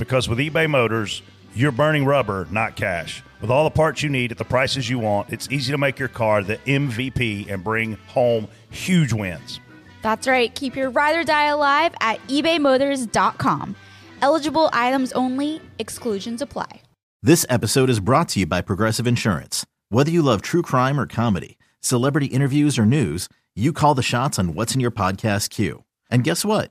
Because with eBay Motors, you're burning rubber, not cash. With all the parts you need at the prices you want, it's easy to make your car the MVP and bring home huge wins. That's right. Keep your ride or die alive at ebaymotors.com. Eligible items only, exclusions apply. This episode is brought to you by Progressive Insurance. Whether you love true crime or comedy, celebrity interviews or news, you call the shots on what's in your podcast queue. And guess what?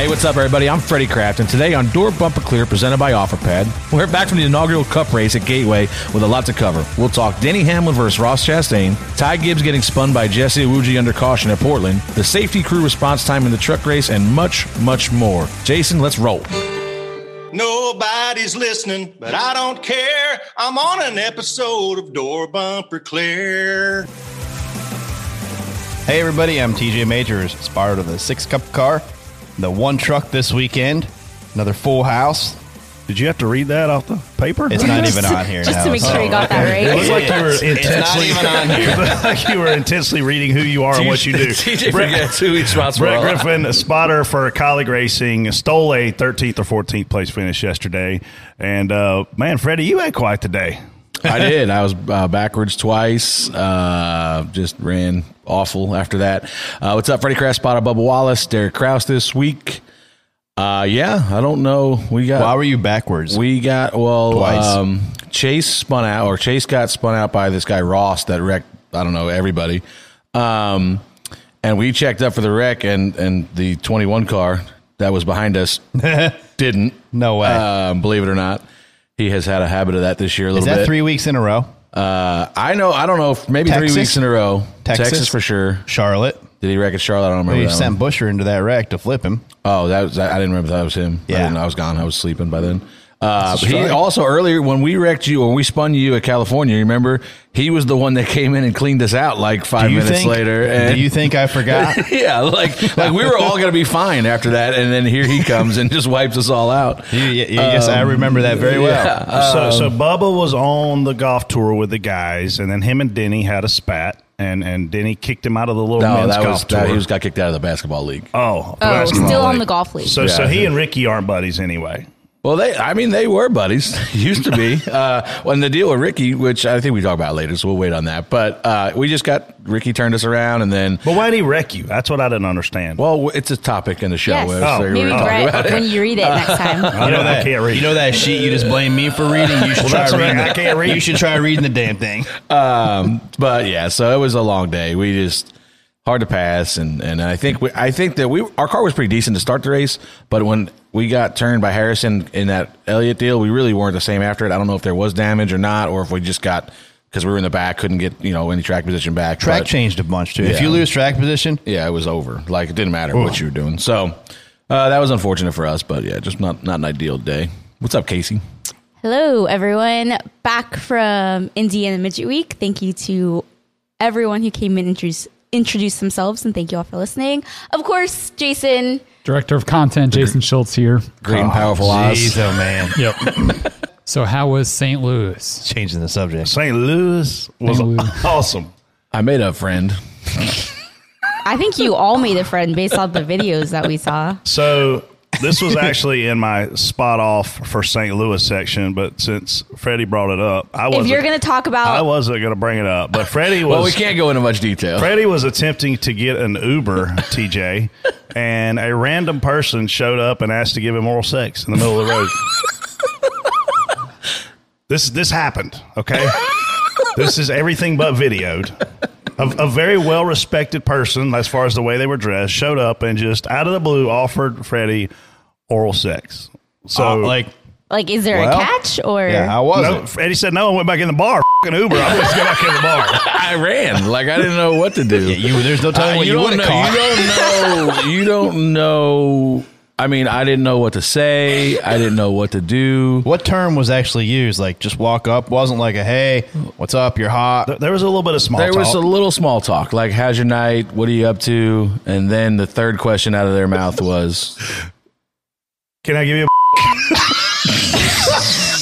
Hey, what's up, everybody? I'm Freddie Kraft, and today on Door Bumper Clear, presented by OfferPad, we're back from the inaugural Cup race at Gateway with a lot to cover. We'll talk Denny Hamlin versus Ross Chastain, Ty Gibbs getting spun by Jesse Iwuji under caution at Portland, the safety crew response time in the truck race, and much, much more. Jason, let's roll. Nobody's listening, but I don't care. I'm on an episode of Door Bumper Clear. Hey, everybody, I'm TJ Majors, inspired of the six cup car, the one truck this weekend, another full house. Did you have to read that off the paper? It's not even on here Just now. to make sure you got that It right. looks like you were It's- it's not even on here. it looked like you were intensely reading who you are and what you do. TJ Brett- forgets who he's responsible Brett. Griffin, a spotter for Kaulig Racing, stole a 13th or 14th place finish yesterday. And uh, man, Freddie, you had quite the day. I did. I was uh, backwards twice. Uh, just ran awful after that. Uh, what's up, Freddie Kraft, Spotter, Bubba Wallace, Derek Kraus this week. Uh, yeah, I don't know. We got. Why were you backwards? We got well. Twice. Um, Chase spun out, or Chase got spun out by this guy Ross that wrecked. I don't know everybody. Um, and we checked up for the wreck, and and the twenty one car that was behind us didn't. No way. Um, believe it or not, he has had a habit of that this year. A little bit. Is that bit. three weeks in a row? Uh, I know. I don't know. If maybe Texas? three weeks in a row. Texas? for sure. Charlotte. Did he wreck at Charlotte? I don't remember. That sent one. Buescher into that wreck to flip him. Oh, that was. I didn't remember that was him. I, Yeah. didn't, I was gone. I was sleeping by then. Uh, he right. also earlier when we wrecked you when we spun you at California, you remember he was the one that came in and cleaned us out like five minutes think, later. And do you think I forgot? yeah, like like we were all gonna be fine after that, and then here he comes and just wipes us all out. You- you- yes, I remember that very well. Yeah, so, um, so Bubba was on the golf tour with the guys, and then him and Denny had a spat, and, and Denny kicked him out of the little no, men's that was golf that, tour. he was got kicked out of the basketball league. oh, Oh, the basketball still on the golf league. So, so Yeah. he and Ricky aren't buddies anyway. Well, they, I mean, they were buddies. Used to be. Uh, when the deal with Ricky, which I think we talk about later, so we'll wait on that. But uh, we just got Ricky turned us around, and then But why did he wreck you? That's what I didn't understand. well, it's a topic in the show. Yes. so Oh. we're talk about it. when you read it next time. I, You know I that can't read. You know that sheet you just blame me for reading. You should Well, try reading. right. the- I can't read. You should try reading the damn thing. Um, but yeah, so it was a long day. We just hard to pass, and and I think we, I think that we our car was pretty decent to start the race, but when we got turned by Harrison in that Elliott deal, we really weren't the same after it. I don't know if there was damage or not, or if we just got because we were in the back, couldn't get you know any track position back. Track but- changed a bunch too. If you lose track position, yeah, it was over. Like it didn't matter what you were doing. So uh, that was unfortunate for us, but yeah, just not not an ideal day. What's up, Casey? Hello, everyone. Back from Indiana Midget Week. Thank you to everyone who came in and introduced, introduced themselves, and thank you all for listening. Of course, Jason. Director of Content Jason Schultz here. Great and powerful oh, Oz. jeez, oh man, Yep. so how was St. Louis? changing the subject. St. Louis was St. Louis. awesome. I made a friend. I think you all made a friend based on the videos that we saw. So this was actually in my spot off for St. Louis section, but since Freddie brought it up, I wasn't. you're going to talk about, I wasn't going to bring it up, but Freddie was. Well, we can't go into much detail. Freddie was attempting to get an Uber, TJ, and a random person showed up and asked to give him oral sex in the middle of the road. this this happened, okay? this is everything but videoed. A, a very well respected person, as far as the way they were dressed, showed up and just out of the blue offered Freddie oral sex. So, Uh, like, like, is there well, a catch or? yeah, how was no, it? Freddie said no. I went back in the bar. Fucking Uber. I'm just go back in the bar. I ran like I didn't know what to do. Yeah, you, there's no telling Uh, what you, don't would know. You don't know. You don't know. I mean, I didn't know what to say. I didn't know what to do. What term was actually used? Like, just walk up. Wasn't like a hey, what's up? You're hot. There was a little bit of small There talk. was a little small talk, like "How's your night? What are you up to?" And then the third question out of their mouth was, Can I give you a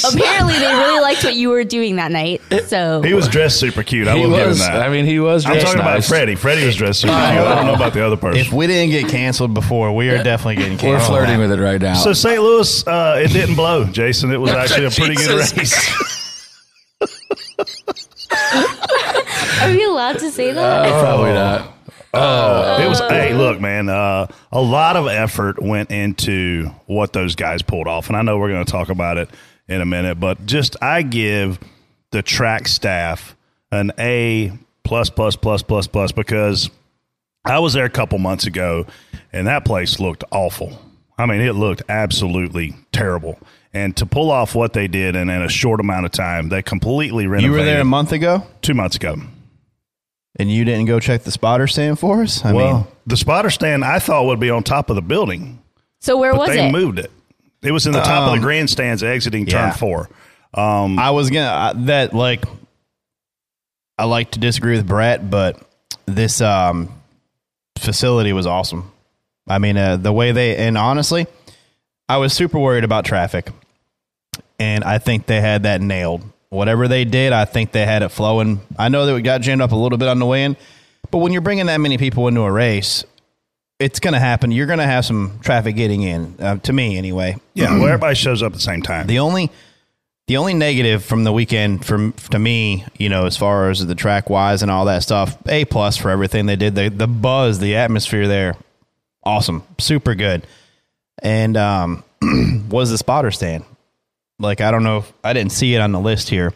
Apparently, they really liked what you were doing that night. So He was dressed super cute. I "He will give him was." that. I mean, he was. Dressed. I'm dressed talking about nice. Freddie. Freddie was dressed super cute. I don't know about the other person. If we didn't get canceled before, we are definitely getting canceled. We're flirting with it right now. so St. Louis, uh, it didn't blow, Jason. It was actually a pretty good race. are we allowed to say that? Probably not. Oh, it was. Hey, look, man. Uh, a lot of effort went into what those guys pulled off, and I know we're going to talk about it in a minute. But just I give the track staff an A plus plus plus plus plus because I was there a couple months ago, and that place looked awful. I mean, it looked absolutely terrible. And to pull off what they did in, in a short amount of time, they completely renovated. You were there a month ago, two months ago. And you didn't go check the spotter stand for us. I well, mean, the spotter stand I thought would be on top of the building. So where but was they it? They moved it. It was in the top of Um, the grandstands exiting yeah. turn four. I was gonna I, that like. I like to disagree with Brett, but this um, facility was awesome. I mean, uh, the way they and honestly, I was super worried about traffic, and I think they had that nailed. Whatever they did, I think they had it flowing. I know that we got jammed up a little bit on the way in, but when you're bringing that many people into a race, it's going to happen. You're going to have some traffic getting in. Uh, to me, anyway. Yeah, well, everybody shows up at the same time. The only the only negative from the weekend from to me, you know, as far as the track wise and all that stuff, A plus for everything they did. The the buzz, the atmosphere there, awesome, super good. And um, was the spotter stand? Like I don't know, if, I didn't see it on the list here.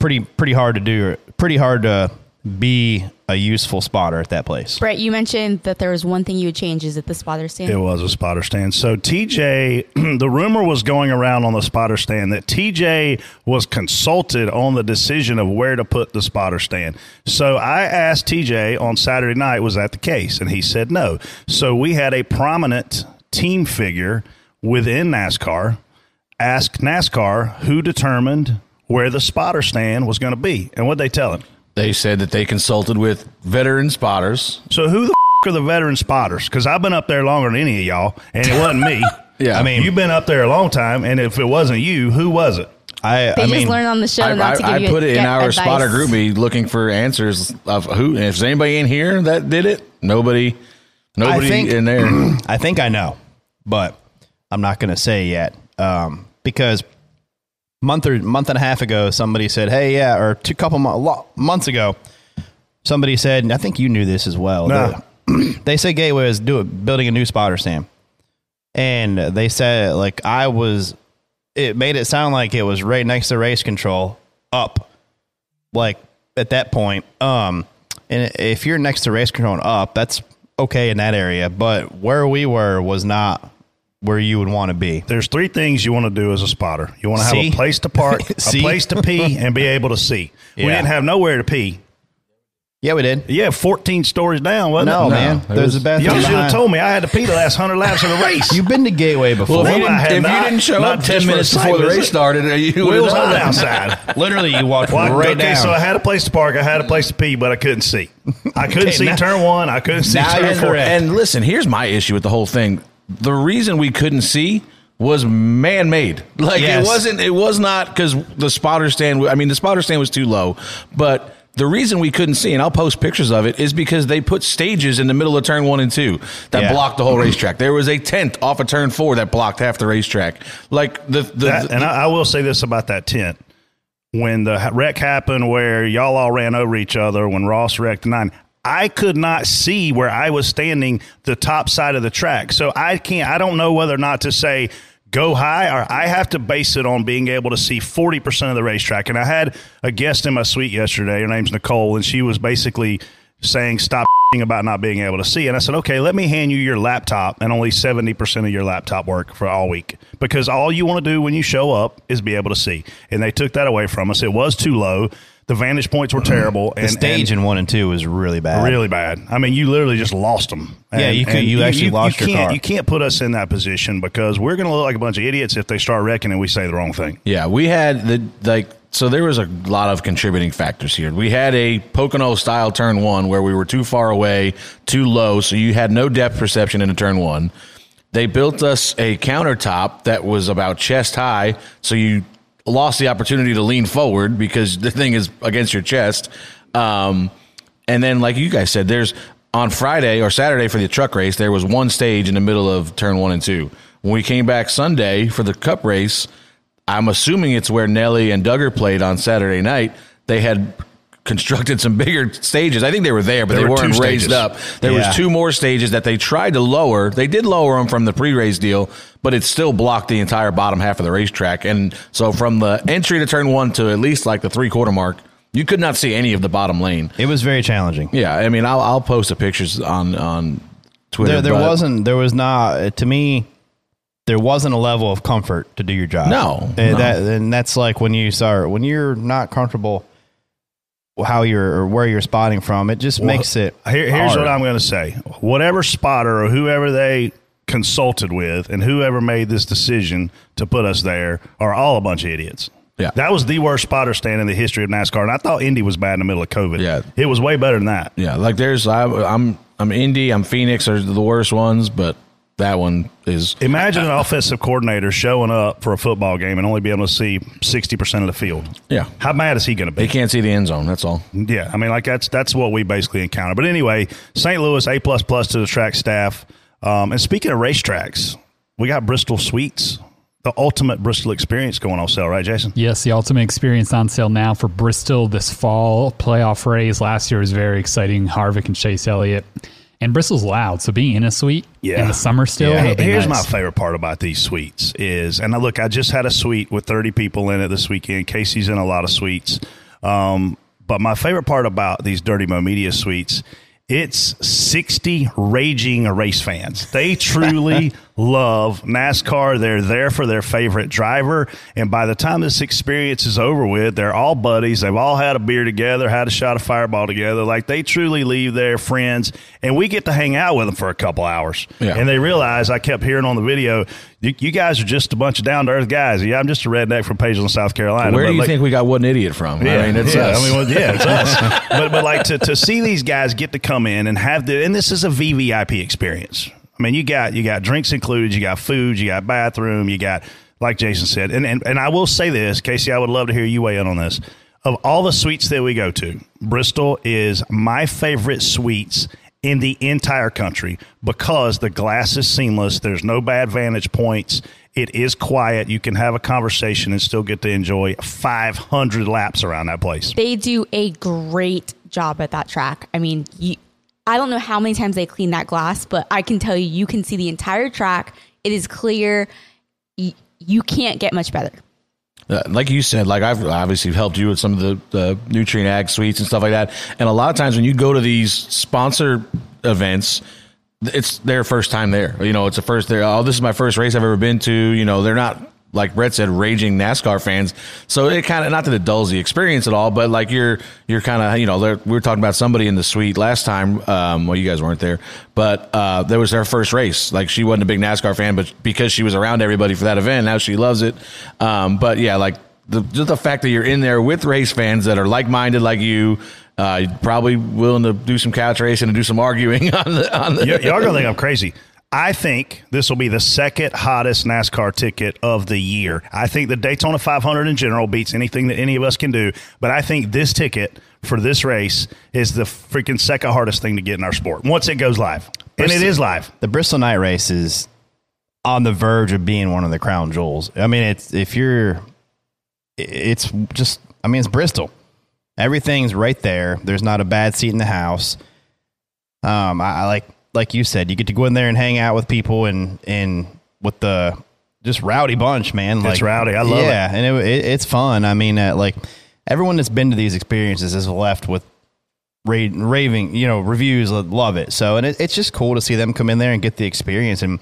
Pretty pretty hard to do. Pretty hard to be a useful spotter at that place. Brett, you mentioned that there was one thing you would change. Is it the spotter stand? It was a spotter stand. So TJ, the rumor was going around on the spotter stand that TJ was consulted on the decision of where to put the spotter stand. So I asked TJ on Saturday night, was that the case? And he said no. So we had a prominent team figure within NASCAR ask NASCAR who determined where the spotter stand was going to be. And what they tell him? They said that they consulted with veteran spotters. So who the f- are the veteran spotters? Because I've been up there longer than any of y'all, and it wasn't me. Yeah. I mean, you've been up there a long time, and if it wasn't you, who was it? I They I just mean, learned on the show I, not to give I, you put it in our advice. spotter group me looking for answers of who. And if there's anybody in here that did it, nobody, nobody think- in there. I think I know, but I'm not going to say yet um, because month or month and a half ago, somebody said, "Hey, yeah," or two couple mo- months ago, somebody said, and I think you knew this as well. Nah. that- they said Gateway is do building a new spotter stand, and they said like I was. It made it sound like it was right next to race control, up, like at that point. Um, and if you're next to race control and up, that's okay in that area. But where we were was not where you would want to be. There's three things you want to do as a spotter. You want to have See? a place to park, a place to pee, and be able to see. We didn't have nowhere to pee. Yeah, we did. Yeah, 14 stories down, wasn't No, it? man. There's a bathroom. Y'all should have told me I had to pee the last 100 laps of the race. You've been to Gateway before. Well, if, you Well, I didn't, had if not- you didn't show up just ten for a minutes site before the race started, uh, you would Wheels have on known. outside. Literally, you walked Well, right okay, down. so I had a place to park. I had a place to pee, but I couldn't see. I couldn't Okay, see now- turn one. I couldn't see now turn four. And listen, here's my issue with the whole thing. The reason we couldn't see was man-made. Like Yes. it wasn't. It was not because the spotter stand. I mean, the spotter stand was too low, but The reason we couldn't see, and I'll post pictures of it, is because they put stages in the middle of turn one and two that Yeah. blocked the whole racetrack. There was a tent off of turn four that blocked half the racetrack. Like the, the, That, and I, I will say this about that tent. When the wreck happened where y'all all ran over each other, when Ross wrecked nine, I could not see where I was standing the top side of the track. So I can't, I don't know whether or not to say go high or I have to base it on being able to see 40% of the racetrack. And I had a guest in my suite yesterday. Her name's Nicole, and she was basically saying, stop about not being able to see. And I said, okay, let me hand you your laptop and only 70% of your laptop work for all week because all you want to do when you show up is be able to see. And they took that away from us. It was too low. The vantage points were terrible. The and stage and in one and two was really bad. really bad. I mean, you literally just lost them. Yeah, you could- you actually lost your can't, car. You can't put us in that position because we're going to look like a bunch of idiots if they start wrecking and we say the wrong thing. Yeah, we had the like so there was a lot of contributing factors here. We had a Pocono style turn one where we were too far away, too low, so you had no depth perception into turn one. They built us a countertop that was about chest high, so you lost the opportunity to lean forward because the thing is against your chest. Um, and then, like you guys said, there's on Friday or Saturday for the truck race, there was one stage in the middle of turn one and two. When we came back Sunday for the cup race, I'm assuming it's where Nelly and Duggar played on Saturday night. They had constructed some bigger stages. I think they were there, but There they were weren't raised up. There Yeah. was two more stages that they tried to lower. They did lower them from the pre-race deal, but it still blocked the entire bottom half of the racetrack. And so from the entry to turn one to at least like the three quarter mark, you could not see any of the bottom lane. It was very challenging. Yeah, I mean, I'll I'll post the pictures on on Twitter. There, there wasn't. There was not. Uh, to me, there wasn't a level of comfort to do your job. No, and no. that and that's like when you start when you're not comfortable how you're or where you're spotting from. It just makes it. Here, here's hard. what I'm going to say. Whatever spotter or whoever they consulted with and whoever made this decision to put us there are all a bunch of idiots. Yeah. That was the worst spotter stand in the history of NASCAR. And I thought Indy was bad in the middle of COVID. Yeah. It was way better than that. Yeah, like there's I, I'm I'm Indy, I'm Phoenix are the worst ones, but that one is Imagine an offensive coordinator showing up for a football game and only be able to see 60% of the field. Yeah. How mad is he going to be? He can't see the end zone. That's all. Yeah, I mean, like that's that's what we basically encounter. But anyway, St. Louis A plus plus to the track staff. Um, and speaking of racetracks, we got Bristol Suites, the ultimate Bristol experience going on sale, right, Jason? Yes, the ultimate experience on sale now for Bristol this fall. Playoff race last year was very exciting. Harvick and Chase Elliott. And Bristol's loud, so being in a suite in the summer still. Be here's nice. my favorite part about these suites is, and I look, I just had a suite with 30 people in it this weekend. Casey's in a lot of suites. Um, but my favorite part about these Dirty Mo Media suites, it's 60 raging race fans. They truly love NASCAR. They're there for their favorite driver. And by the time this experience is over with, they're all buddies. They've all had a beer together, had a shot of fireball together. Like they truly leave their friends. And we get to hang out with them for a couple hours. Yeah. And they realize I kept hearing on the video, you, you guys are just a bunch of down to earth guys. Yeah, I'm just a redneck from Pageland, South Carolina. Where do you like- think we got one idiot from? yeah, I mean, it's yeah, us. I mean, well, yeah, it's us. but but like to, to see these guys get to come in and have the and this is a VVIP experience. I mean, you got you got drinks included, you got food, you got bathroom, you got like Jason said, and and, and I will say this, Casey, I would love to hear you weigh in on this. Of all the suites that we go to, Bristol is my favorite suites in the entire country because the glass is seamless. There's no bad vantage points. It is quiet. You can have a conversation and still get to enjoy 500 laps around that place. They do a great job at that track. I mean, you, I don't know how many times they clean that glass, but I can tell you, you can see the entire track. It is clear. You, can't get much better. Uh, like you said, like I've obviously helped you with some of the, the Nutrien Ag suites and stuff like that. And a lot of times when you go to these sponsor events, it's their first time there. You know, it's the first there. Oh, this is my first race I've ever been to. You know, they're not like Brett said, raging NASCAR fans. So it kind of not that it dulls the experience at all, but like you're you're kind of you know we were talking about somebody in the suite last time. Um, well, you guys weren't there, but uh, that was their first race. Like she wasn't a big NASCAR fan, but because she was around everybody for that event, now she loves it. Um, but yeah, like the just the fact that you're in there with race fans that are like minded like you. Uh, probably willing to do some couch racing and do some arguing on the on the. Y- y'all gonna think I'm crazy. I think this will be the second hottest NASCAR ticket of the year. I think the Daytona 500 in general beats anything that any of us can do, but I think this ticket for this race is the freaking second hardest thing to get in our sport once it goes live. And it is live. The Bristol Night Race is on the verge of being one of the crown jewels. I mean, it's if you're, it's just. I mean, it's Bristol. Everything's right there. There's not a bad seat in the house. Um, I, I like like you said, you get to go in there and hang out with people and and with the just rowdy bunch, man. Like rowdy. I love it. yeah, and it, it, it's fun. I mean, uh, like everyone that's been to these experiences is left with ra- raving, you know, reviews. Love it. So, and it, it's just cool to see them come in there and get the experience and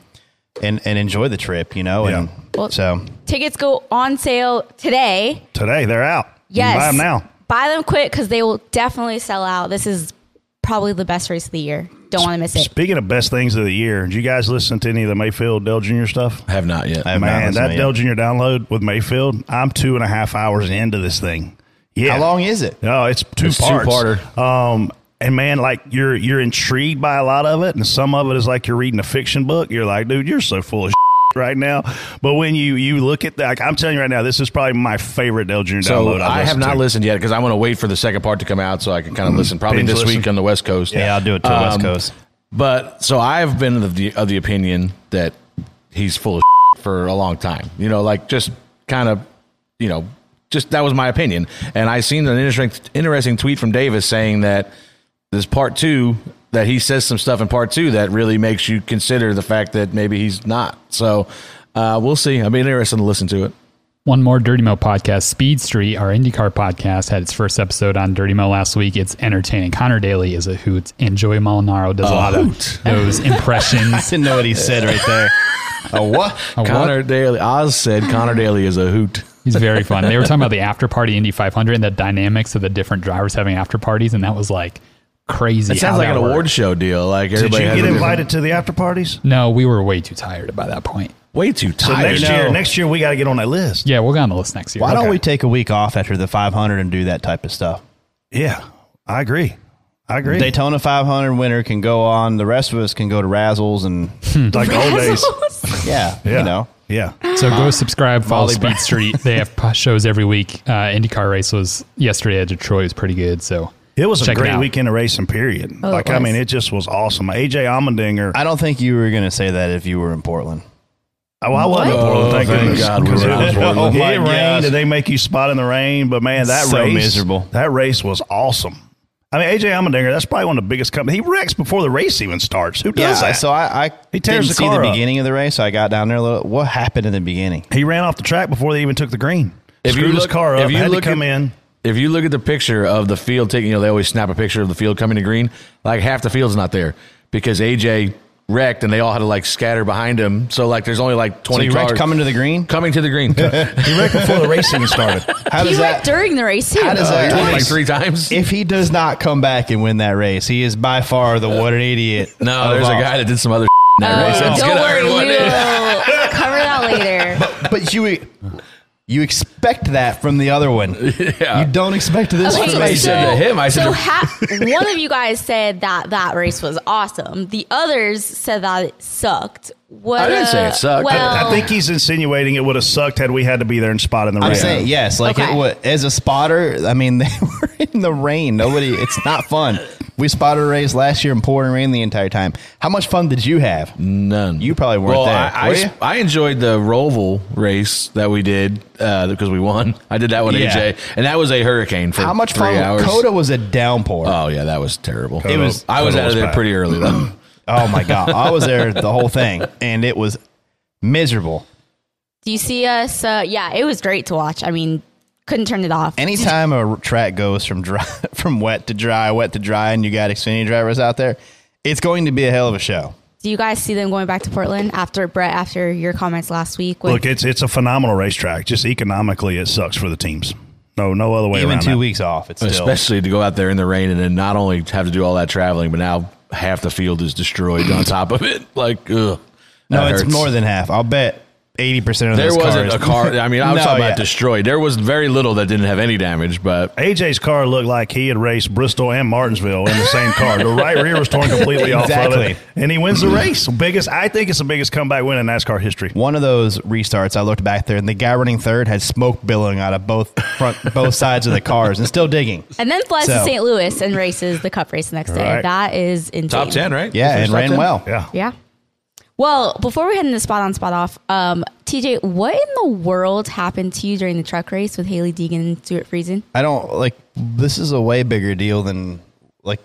and and enjoy the trip, you know. And Well- so, Tickets go on sale today. Today they're out. You can Yes. buy them now. Buy them quick because they will definitely sell out. This is probably the best race of the year. Don't want to miss it. Speaking of best things of the year, did you guys listen to any of the Mayfield Dale Jr. stuff? I have not yet. I have Man, listened that to Dale. Jr. download with Mayfield, I'm two and a half hours into this thing. Yeah. How long is it? No, it's two It's parts. two-parter. Um, and man, like you're you're intrigued by a lot of it, and some of it is like you're reading a fiction book. You're like, dude, you're so full of right now. But when you you look at that, like, I'm telling you right now, this is probably my favorite Dale Jr. So download. I've I have not to. listened yet because I want to wait for the second part to come out so I can kind of listen. Probably Binge this listen. week on the West Coast. Yeah, I'll do it to the West Um, Coast. But so I've been of the of the opinion that he's full of for a long time. You know, like just kind of, you know, just that was my opinion. And I seen an interesting interesting tweet from Davis saying that this part two that he says some stuff in part two that really makes you consider the fact that maybe he's not. So uh, we'll see. I'll be interested to listen to it. One more Dirty Mo podcast. Speed Street, our IndyCar podcast, had its first episode on Dirty Mo last week. It's entertaining. Conor Daly is a hoot, and Joey Molinaro does a, lot hoot. of those impressions. I impressions. didn't know what he said right there. A what? A what? Conor Daly. Oz said Conor Daly is a hoot. He's very fun. They were talking about the after party Indy 500 and the dynamics of the different drivers having after parties, and that was like crazy. It sounds like an worked. award show deal. Like Did you has get invited to the after parties? No, we were way too tired by that point. Way too So tired. next year, next year we got to get on that list. Yeah, we'll go on the list next year. Why don't we take a week off after the 500 and do that type of stuff? Yeah, I agree. I agree. Daytona 500 winner can go on. The rest of us can go to Razzles and like the old days. yeah, Yeah, you know. Yeah. So go subscribe, follow Molly Speed Street. They have shows every week. Uh, IndyCar race was yesterday at Detroit. It was pretty good. So It was check a great weekend of racing, period. Oh, like, I mean, it just was awesome. AJ Allmendinger. I don't think you were going to say that if you were in Portland. Oh, I wasn't in Portland, oh, thank Oh, thank goodness. God we 'Cause were not in it, Portland. Oh, it my rained gosh. and they make you spot in the rain. But man, that So race, miserable. That race was awesome. I mean, AJ Allmendinger, that's probably one of the biggest companies. He wrecks before the race even starts. Who does Yeah, that? so I, I He tears didn't the see car the up. beginning of the race. So I got down there. A little, what happened in the beginning? he ran off the track before they even took the green. If you Screwed his look- car if up, you had to come at- in. If you look at the picture of the field taking, you know, they always snap a picture of the field coming to green. Like half the field's not there because AJ wrecked and they all had to like scatter behind him. So like, there's only like 20 you wrecked cars coming to the green? coming to the green. He wrecked before the race even started. How He does went that? during the race too. How does oh, that- like Twice. three times. If he does not come back and win that race, he is by far the what an idiot. no, of there's a guy that did some other in Oh, that race. That's don't gonna worry, hurt we will cover that later. But you you expect that from the other one. Yeah. You don't expect this Okay, from what I me. said to him. I said so ha- one of you guys said that that race was awesome. The others said that it sucked. What, I didn't say it sucked. Well, I think he's insinuating it would have sucked had we had to be there and spot in the rain. I'm saying yes, like Okay. it would as a spotter. I mean, they were in the rain. Nobody. It's not fun. We spotted a race last year in pouring rain the entire time. How much fun did you have? None. You probably weren't well, there, I, were I. I enjoyed the Roval race that we did uh, because we won. I did that with Yeah. AJ, and that was a hurricane for How much three fun? hours. COTA was a downpour. Oh yeah, that was terrible. It was- I was COTA out was of there bad. pretty early though. Oh my god, I was there the whole thing, and it was miserable. do you see us? Uh, yeah, it was great to watch. I mean, couldn't turn it off. Anytime a track goes from dry, from wet to dry, wet to dry, and you got Xfinity drivers out there, it's going to be a hell of a show. Do you guys see them going back to Portland after Brett? After your comments last week, with, Look, it's it's a phenomenal racetrack. Just economically, it sucks for the teams. No, no other way Even around two that. weeks off, it's still Especially to go out there in the rain and then not only have to do all that traveling, but now half the field is destroyed on top of it. Like, ugh. no, it's hurts. more than half. I'll bet eighty percent of the cars There those wasn't cars. a car. I mean, I was No, talking yeah. about destroyed. There was very little that didn't have any damage, but AJ's car looked like he had raced Bristol and Martinsville in the same car. The right rear was torn completely off of Exactly. it, and he wins the race. Biggest, I think it's the biggest comeback win in NASCAR history. One of those restarts, I looked back there, and the guy running third had smoke billowing out of both front, both sides of the cars, and still digging. And then flies to St. Louis and races the Cup race the next day. Right. That is insane. top ten, right? Yeah, and ran 10? well. Yeah, Yeah. Well, before we head into spot on, spot off, um, TJ, what in the world happened to you during the truck race with Hailie Deegan and Stewart Friesen? I don't like. This is a way bigger deal than like.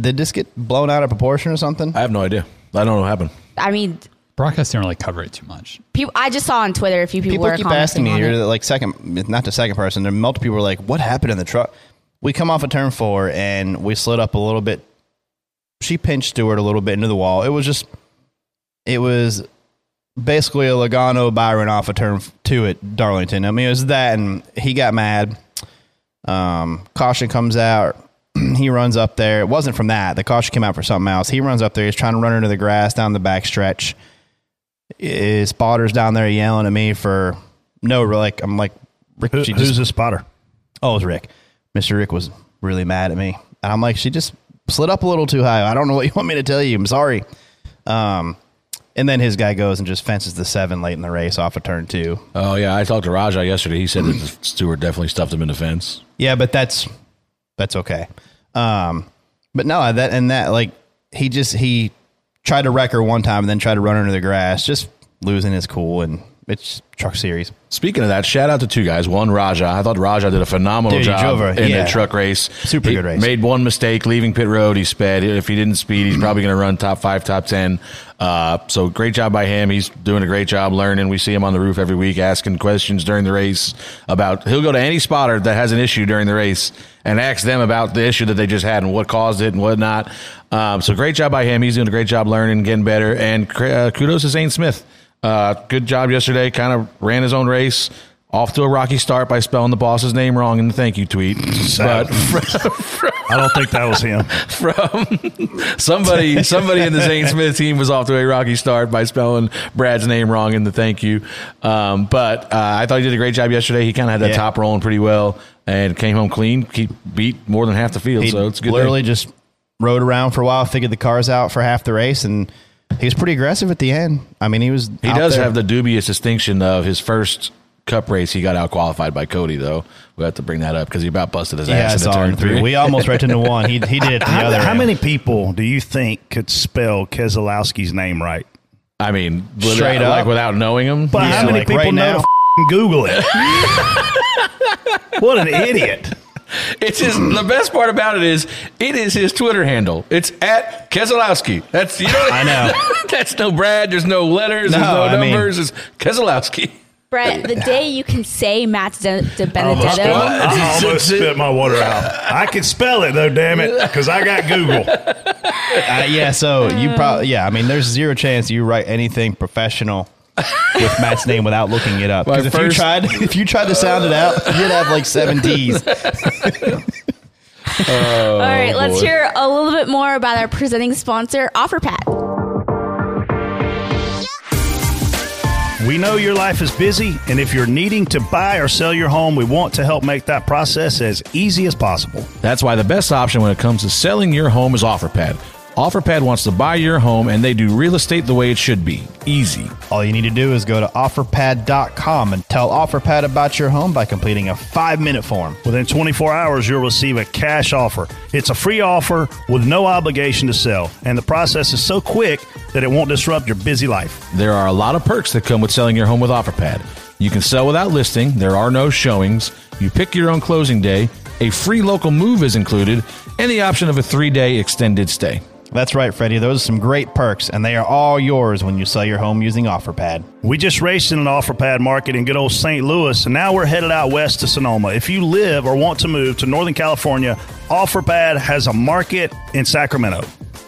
Did this get blown out of proportion or something? I have no idea. I don't know what happened. I mean, Broadcast didn't really cover it too much. people, I just saw on Twitter a few people, people were keep asking me. on You're like second, not the second person. There are multiple people were like, "What happened in the truck?" We come off of turn four and we slid up a little bit. She pinched Stewart a little bit into the wall. It was just, it was basically a Logano Byron off a turn two at Darlington. I mean, it was that, and he got mad. Um, caution comes out. he runs up there. It wasn't from that. The caution came out for something else. He runs up there. He's trying to run into the grass down the back stretch. His spotter's down there yelling at me for no, like I'm like Rick. Who- who's the spotter? oh, it was Rick. Mister Rick was really mad at me, and I'm like, she just slid up a little too high. I don't know what you want me to tell you. I'm sorry. Um, and then his guy goes and just fences the seven late in the race off of turn two. Oh yeah, I talked to Rajah yesterday. He said that Stewart definitely stuffed him in the fence. Yeah, but that's that's okay. Um, but no, that and that like he just he tried to wreck her one time and then tried to run her into the grass, just losing his cool and it's truck series. Speaking of that, shout out to two guys. One, Rajah. I thought Rajah did a phenomenal Dude, job in Yeah. the truck race. Super He good race. Made one mistake leaving pit road. He sped. If he didn't speed, he's probably going to run top five, top ten. Uh, so great job by him. He's doing a great job learning. We see him on the roof every week asking questions during the race about. He'll go to any spotter that has an issue during the race and ask them about the issue that they just had and what caused it and whatnot. Um, so great job by him. He's doing a great job learning, getting better. And uh, kudos to Zane Smith. Uh, good job yesterday. Kind of ran his own race. Off to a rocky start by spelling the boss's name wrong in the thank you tweet. But I don't think that was him. from somebody, somebody in the Zane Smith team was off to a rocky start by spelling Brad's name wrong in the thank you. Um, but uh, I thought he did a great job yesterday. He kind of had that Yeah. top rolling pretty well and came home clean. He beat more than half the field, He so it's good. literally day. just rode around for a while, figured the cars out for half the race, and he was pretty aggressive at the end. I mean, he was. He out does there. have the dubious distinction of his first cup race. He got out qualified by Cody, though. We have to bring that up because he about busted his Yeah, ass in turn three. We almost right into one. He he did it to the How, other. how end. many people do you think could spell Keselowski's name right? I mean, without, Straight up. like without knowing him. But Yeah, how many like people right know now. to f***ing Google it? what an idiot! It's his. The best part about it is it is his Twitter handle. It's at Keselowski. That's you know. I know. that's no Brad. There's no letters. there's No, no I mean- numbers. it's Keselowski. Brett, the day you can say Matt De, De Almost Benedetto, spit, I almost spit my water out. I can spell it though, damn it, because I got Google. Uh, yeah, so you probably yeah. I mean, there's zero chance you write anything professional with Matt's name without looking it up. Because if you tried, if you tried to sound it out, you'd have like seven D's. All right, let's hear a little bit more about our presenting sponsor, OfferPad. We know your life is busy, and if you're needing to buy or sell your home, we want to help make that process as easy as possible. That's why the best option when it comes to selling your home is OfferPad. OfferPad wants to buy your home, and they do real estate the way it should be easy. All you need to do is go to offerpad.com and tell OfferPad about your home by completing a five minute form. Within 24 hours, you'll receive a cash offer. It's a free offer with no obligation to sell, and the process is so quick that it won't disrupt your busy life. There are a lot of perks that come with selling your home with OfferPad. You can sell without listing, there are no showings, you pick your own closing day, a free local move is included, and the option of a three day extended stay. That's right, Freddie. Those are some great perks, and they are all yours when you sell your home using OfferPad. We just raced in an OfferPad market in good old St. Louis, and now we're headed out west to Sonoma. If you live or want to move to Northern California, OfferPad has a market in Sacramento.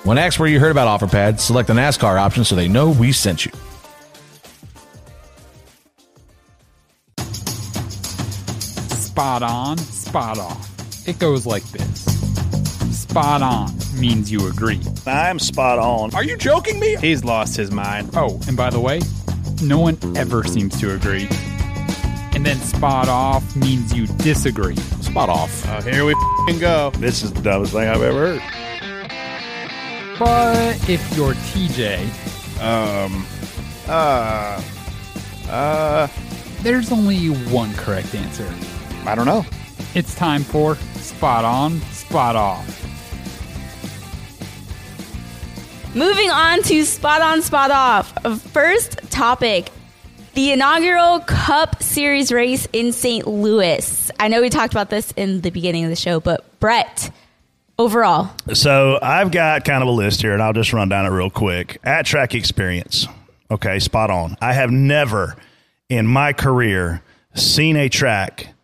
When asked where you heard about OfferPad, select the NASCAR option so they know we sent you. Spot on, spot off. It goes like this. Spot on means you agree. I'm spot on. Are you joking me? He's lost his mind. Oh, and by the way, no one ever seems to agree. And then spot off means you disagree. Spot off. Oh, here we f***ing go. This is the dumbest thing I've ever heard. But if you're TJ, Um, uh, uh, there's only one correct answer. I don't know. It's time for spot on, spot off. Moving on to spot on, spot off. First topic the inaugural Cup Series race in St. Louis. I know we talked about this in the beginning of the show, but Brett, overall, So I've got kind of a list here, and I'll just run down it real quick. At track experience, okay, spot on. I have never in my career seen a track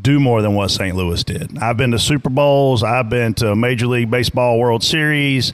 do more than what St. Louis did. I've been to Super Bowls, I've been to Major League Baseball World Series.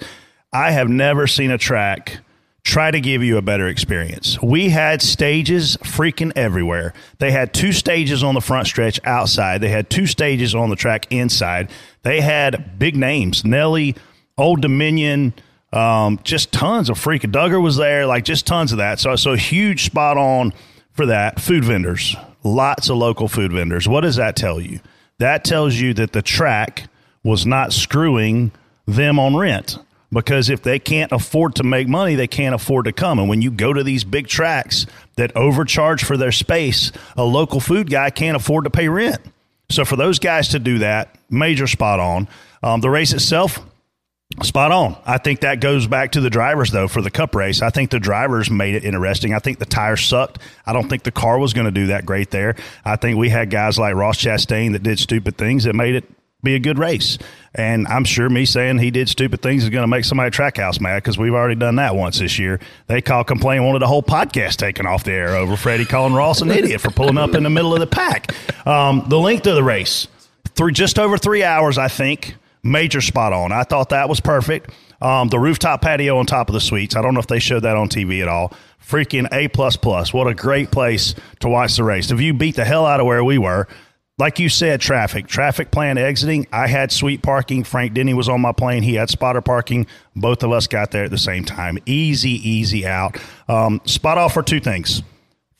I have never seen a track try to give you a better experience. We had stages freaking everywhere. They had two stages on the front stretch outside. They had two stages on the track inside. They had big names, Nelly, Old Dominion, um, just tons of freaking Duggar was there, like just tons of that. So so huge spot on for that. Food vendors, lots of local food vendors. What does that tell you? That tells you that the track was not screwing them on rent because if they can't afford to make money, they can't afford to come. And when you go to these big tracks that overcharge for their space, a local food guy can't afford to pay rent. So for those guys to do that, major spot on. Um, the race itself, Spot on. I think that goes back to the drivers, though, for the cup race. I think the drivers made it interesting. I think the tires sucked. I don't think the car was going to do that great there. I think we had guys like Ross Chastain that did stupid things that made it be a good race. And I'm sure me saying he did stupid things is going to make somebody at Trackhouse mad because we've already done that once this year. They called, complain, wanted a whole podcast taken off the air over Freddie calling Ross an idiot for pulling up in the middle of the pack. Um, the length of the race, through just over three hours, I think major spot on. I thought that was perfect. Um, the rooftop patio on top of the suites. I don't know if they showed that on TV at all. Freaking A plus plus. What a great place to watch the race. The view beat the hell out of where we were. Like you said, traffic. Traffic plan exiting. I had suite parking. Frank Deiny was on my plane. He had spotter parking. Both of us got there at the same time. Easy, easy out. Um, spot off for two things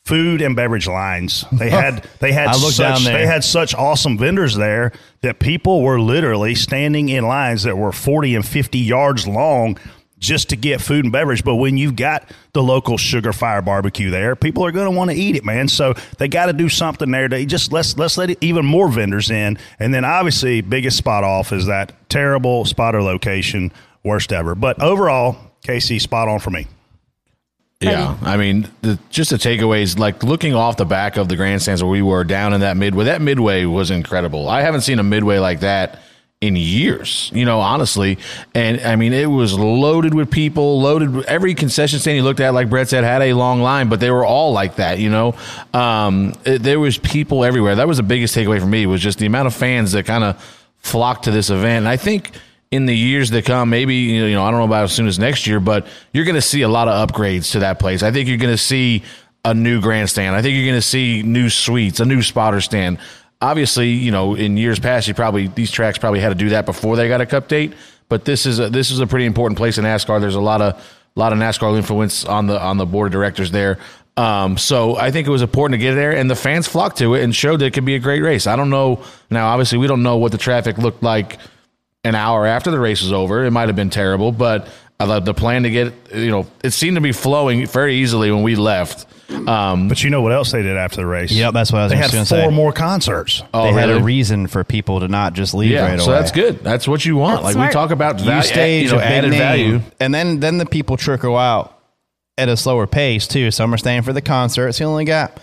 food and beverage lines. They had they had such, down there. they had such awesome vendors there that people were literally standing in lines that were 40 and 50 yards long just to get food and beverage. But when you've got the local Sugarfire barbecue there, people are going to want to eat it, man. So they got to do something there to just let's let's let even more vendors in. And then obviously biggest spot off is that terrible spotter location, worst ever. But overall, KC spot on for me. Yeah, I mean, the, just the takeaways, like looking off the back of the grandstands where we were down in that midway. That midway was incredible. I haven't seen a midway like that in years, you know, honestly. And I mean, it was loaded with people, loaded. With, every concession stand you looked at, like Brett said, had a long line, but they were all like that, you know. Um, it, there was people everywhere. That was the biggest takeaway for me was just the amount of fans that kind of flocked to this event. And I think in the years to come, maybe you know, I don't know about as soon as next year, but you're going to see a lot of upgrades to that place. I think you're going to see a new grandstand. I think you're going to see new suites, a new spotter stand. Obviously, you know, in years past, you probably these tracks probably had to do that before they got a cup date. But this is a, this is a pretty important place in NASCAR. There's a lot of a lot of NASCAR influence on the on the board of directors there. Um, so I think it was important to get there, and the fans flocked to it and showed that it could be a great race. I don't know now. Obviously, we don't know what the traffic looked like an hour after the race was over. It might have been terrible, but I love the plan to get you know it seemed to be flowing very easily when we left. Um, But you know what else they did after the race? Yep, that's what I was They just had gonna four say. more concerts. oh, they had a reason for people to not just leave yeah, right so away. that's good. That's what you want. That's like smart. we talk about You stage you know, a added name, value. and then then the people trickle out at a slower pace too. Some are staying for the concerts. You only got.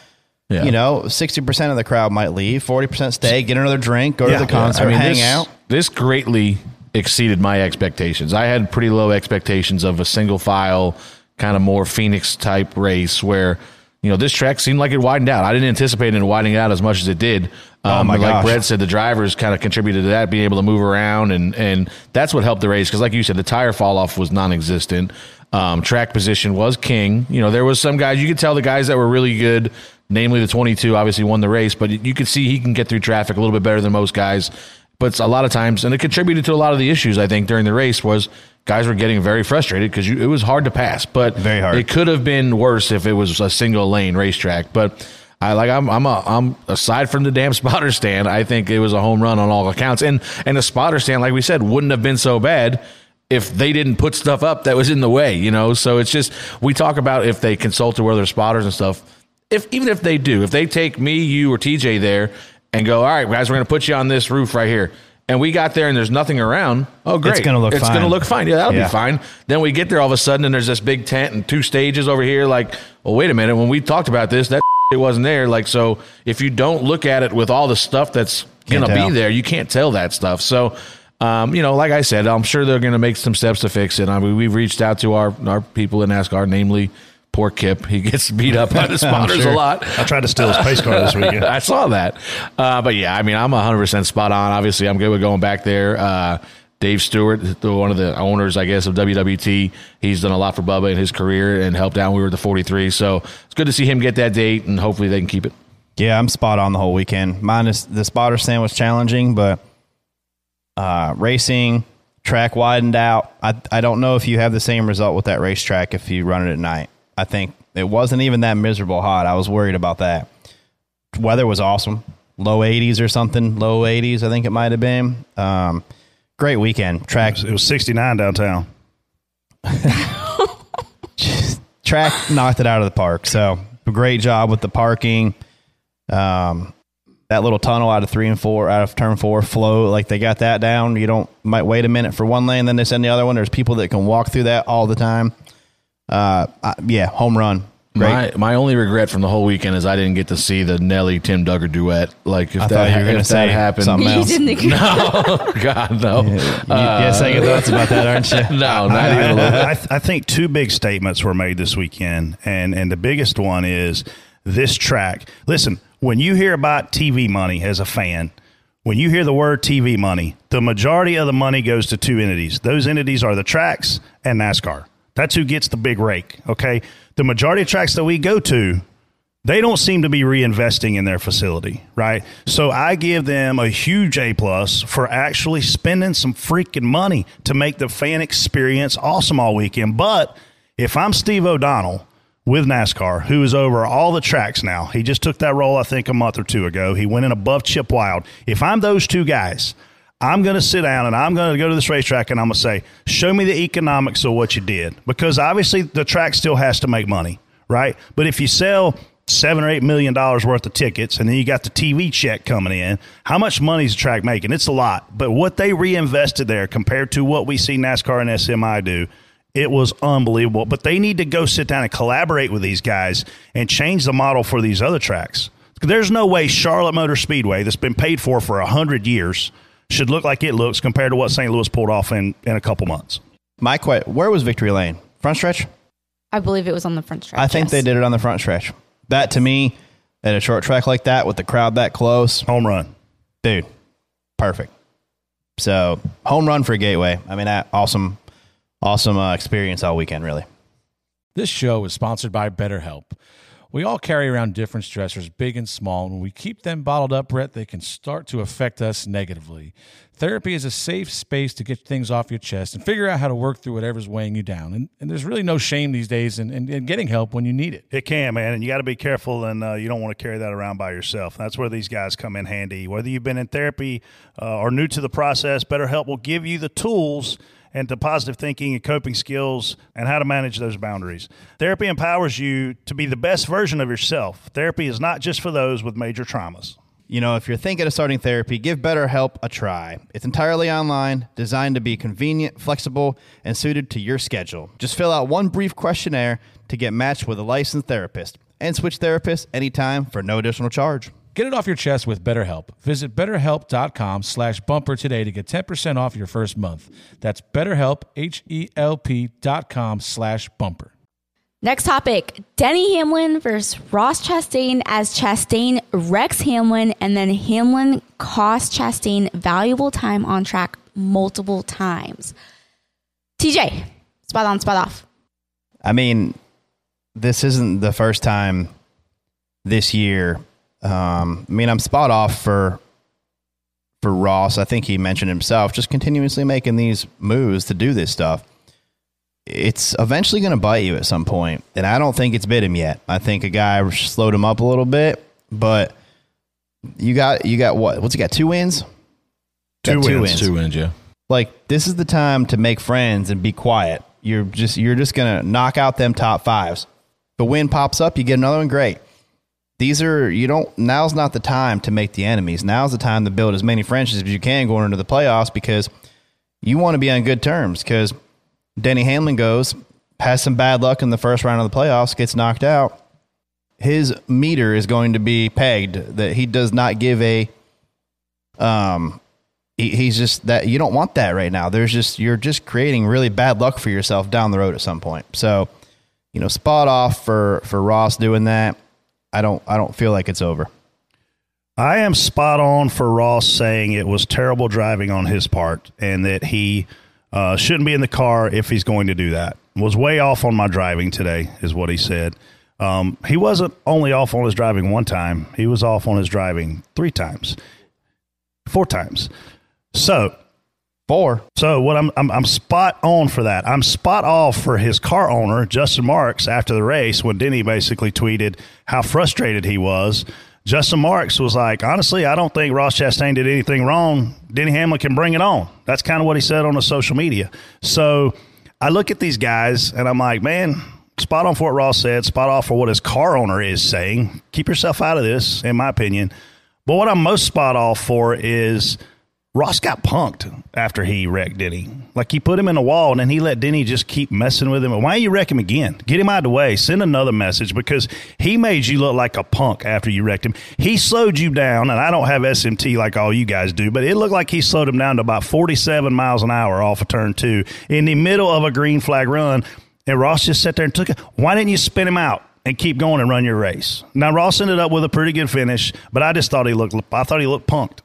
Yeah. You know, sixty percent of the crowd might leave. Forty percent stay, get another drink, go Yeah. to the concert, I mean, hang this, out. This greatly exceeded my expectations. I had pretty low expectations of a single file, kind of more Phoenix type race where, you know, this track seemed like it widened out. I didn't anticipate it widening out as much as it did. Um, my but like gosh. Brett said, the drivers kind of contributed to that, being able to move around, and and that's what helped the race. Because, like you said, the tire fall off was non-existent. Um, track position was king. You know, there was some guys you could tell the guys that were really good, namely the 22, obviously won the race, but you could see he can get through traffic a little bit better than most guys. But a lot of times, and it contributed to a lot of the issues I think during the race was guys were getting very frustrated because it was hard to pass. But Very hard. It could have been worse if it was a single lane racetrack. But I like I'm I'm a, I'm aside from the damn spotter stand, I think it was a home run on all accounts. And and the spotter stand, like we said, wouldn't have been so bad if they didn't put stuff up that was in the way, you know. So it's just we talk about if they consulted with their spotters and stuff. If even if they do, if they take me, you, or TJ there and go, all right, guys, we're going to put you on this roof right here. And we got there and there's nothing around. Oh, great. It's gonna look fine. It's fine. going to look fine. Yeah, that'll Yeah. be fine. Then we get there all of a sudden and there's this big tent and two stages over here. Like, well, wait a minute. When we talked about this, that it wasn't there. Like, so if you don't look at it with all the stuff that's going Can't to tell. be there, you can't tell that stuff. So, um, you know, like I said, I'm sure they're going to make some steps to fix it. I mean, we've reached out to our, our people in NASCAR, namely poor Kip. He gets beat up by the spotters sure. a lot. I tried to steal his pace car this weekend. I saw that. Uh, but yeah, I mean, I'm 100% spot on. Obviously, I'm good with going back there. Uh, Dave Steward, one of the owners, I guess, of WWT, he's done a lot for Bubba in his career and helped out we were at the 43. So it's good to see him get that date, and hopefully they can keep it. Yeah, I'm spot on the whole weekend. Minus the spotter stand was challenging, but uh, racing track widened out. I I don't know if you have the same result with that racetrack if you run it at night. I think it wasn't even that miserable hot. I was worried about that. Weather was awesome, low 80s or something, low 80s. I think it might have been. Um, great weekend. Track It was 69 downtown. track knocked it out of the park. So great job with the parking. Um, that little tunnel out of three and four, out of turn four, flow like they got that down. You don't might wait a minute for one lane, then they send the other one. There's people that can walk through that all the time. Uh, I, yeah, home run. Great. My my only regret from the whole weekend is I didn't get to see the Nelly Tim Dugger duet. Like if I that thought you were gonna if say that happened, something You else. didn't agree. God no, you, you have second thoughts about that, aren't you? no, not even a little. I, I think two big statements were made this weekend, and and the biggest one is this track. Listen, when you hear about TV money as a fan, when you hear the word TV money, the majority of the money goes to two entities. Those entities are the tracks and NASCAR. That's who gets the big rake. Okay, the majority of tracks that we go to they don't seem to be reinvesting in their facility, right? So I give them a huge A plus for actually spending some freaking money to make the fan experience awesome all weekend. But if I'm Steve O'Donnell with NASCAR, who is over all the tracks now, he just took that role I think a month or two ago. He went in above Chip Wile. If I'm those two guys, I'm going to sit down and I'm going to go to this racetrack and I'm going to say, show me the economics of what you did. Because obviously the track still has to make money, right? But if you sell seven or eight million dollars worth of tickets and then you got the TV check coming in, how much money is the track making? It's a lot. But what they reinvested there compared to what we see NASCAR and SMI do, it was unbelievable. But they need to go sit down and collaborate with these guys and change the model for these other tracks. There's no way Charlotte Motor Speedway, that's been paid for for a hundred years, should look like it looks compared to what St. Louis pulled off in, in a couple months. My que- where was Victory Lane? Front stretch? I believe it was on the front stretch. I think yes. they did it on the front stretch. That to me, at a short track like that with the crowd that close, Home run. dude, perfect. So home run for Gateway. I mean, that awesome, awesome uh, experience all weekend. Really. This show is sponsored by BetterHelp. We all carry around different stressors, big and small, and when we keep them bottled up, Brett, they can start to affect us negatively. Therapy is a safe space to get things off your chest and figure out how to work through whatever's weighing you down. And, and there's really no shame these days in, in, in getting help when you need it. It can, man, and you got to be careful, and uh, you don't want to carry that around by yourself. That's where these guys come in handy. Whether you've been in therapy uh, or new to the process, BetterHelp will give you the tools and to positive thinking and coping skills and how to manage those boundaries. Therapy empowers you to be the best version of yourself. Therapy is not just for those with major traumas. You know, if you're thinking of starting therapy, give BetterHelp a try. It's entirely online, designed to be convenient, flexible, and suited to your schedule. Just fill out one brief questionnaire to get matched with a licensed therapist and switch therapists anytime for no additional charge. Get it off your chest with BetterHelp. Visit betterhelp.com slash bumper today to get 10% off your first month. That's betterhelp, H-E-L-P dot com slash bumper. Next topic Denny Hamlin versus Ross Chastain as Chastain wrecks Hamlin, and then Hamlin costs Chastain valuable time on track multiple times. TJ, spot on, spot off. I mean, this isn't the first time this year. Um, I mean, I'm spot off for for Ross. I think he mentioned himself, just continuously making these moves to do this stuff. it's eventually going to bite you at some point, and I don't think it's bit him yet. I think a guy slowed him up a little bit, but you got you got what? What's he got? Two wins. Two Got wins. Two wins, yeah. Like this is the time to make friends and be quiet. You're just you're just gonna knock out them top fives. The a win pops up, you get another one. Great. These are you don't. Now's not the time to make the enemies. Now's the time to build as many friendships as you can going into the playoffs because you want to be on good terms. Because Denny Hamlin goes has some bad luck in the first round of the playoffs, gets knocked out. His meter is going to be pegged that he does not give a um he, he's just that you don't want that right now. There's just you're just creating really bad luck for yourself down the road at some point. So, you know, spot off for for Ross doing that. I don't I don't feel like it's over. I am spot on for Ross saying it was terrible driving on his part and that he uh, shouldn't be in the car if he's going to do that. Was way off on my driving today, is what he said. Um, he wasn't only off on his driving one time, he was off on his driving three times, four times. So, Four. so what I'm, I'm I'm spot on for that. I'm spot off for his car owner, Justin Marks, after the race when Denny basically tweeted how frustrated he was. Justin Marks was like, honestly, I don't think Ross Chastain did anything wrong. Denny Hamlin can bring it on. That's kind of what he said on the social media. So I look at these guys and I'm like, man, spot on for what Ross said, spot off for what his car owner is saying. Keep yourself out of this, in my opinion. But what I'm most spot off for is Ross got punked after he wrecked Denny. Like he put him in the wall and then he let Denny just keep messing with him. Why don't you wreck him again? Get him out of the way. Send another message because he made you look like a punk after you wrecked him. He slowed you down, and I don't have SMT like all you guys do, but it looked like he slowed him down to about 47 miles an hour off of turn two in the middle of a green flag run. And Ross just sat there and took it. Why didn't you spin him out? And keep going and run your race. Now Ross ended up with a pretty good finish, but I just thought he looked. I thought he looked punked.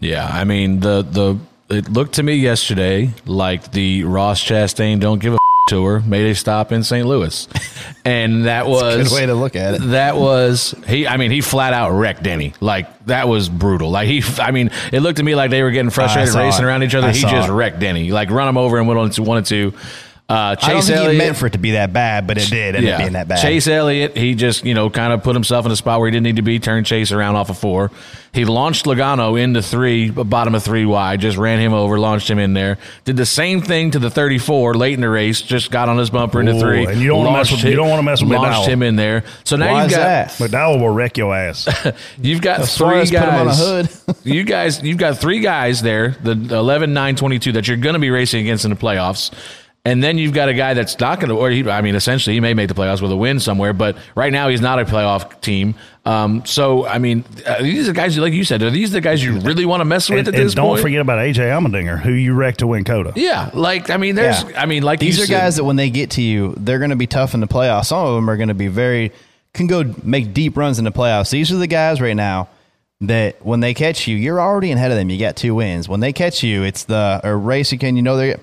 Yeah, I mean the the it looked to me yesterday like the Ross Chastain don't give a tour made a stop in St. Louis, and that was good way to look at it. That was he. I mean, he flat out wrecked Denny. Like that was brutal. Like he. I mean, it looked to me like they were getting frustrated racing it. around each other. I he just it. wrecked Denny. Like run him over and went on to wanted to. Uh, Chase I don't think Elliott he meant for it to be that bad, but it did end up being that bad. Chase Elliott, he just, you know, kind of put himself in a spot where he didn't need to be, turned Chase around off of four. He launched Logano into three, bottom of three wide, just ran him over, launched him in there. Did the same thing to the 34 late in the race, just got on his bumper into Ooh, three. and you don't wanna mess launched with- you don't wanna mess with Launched McDowell. him in there. So now Why you've is got that? McDowell will wreck your ass. You've got As far three as put 'em on a guys. hood. you guys, you've got three guys there, the 11, 9, 22 that you're going to be racing against in the playoffs. And then you've got a guy that's not going to, or he, I mean, essentially, he may make the playoffs with a win somewhere, but right now he's not a playoff team. Um, so, I mean, uh, these are guys, like you said, are these the guys you really want to mess with and, at and this don't point? forget about AJ Allmendinger, who you wrecked to win COTA. yeah, like, I mean, there's, Yeah. I mean, like These you are said- guys that when they get to you, they're going to be tough in the playoffs. Some of them are going to be very can go make deep runs in the playoffs. These are the guys right now that when they catch you, you're already ahead of them. You got two wins. When they catch you, it's the a race you can you know they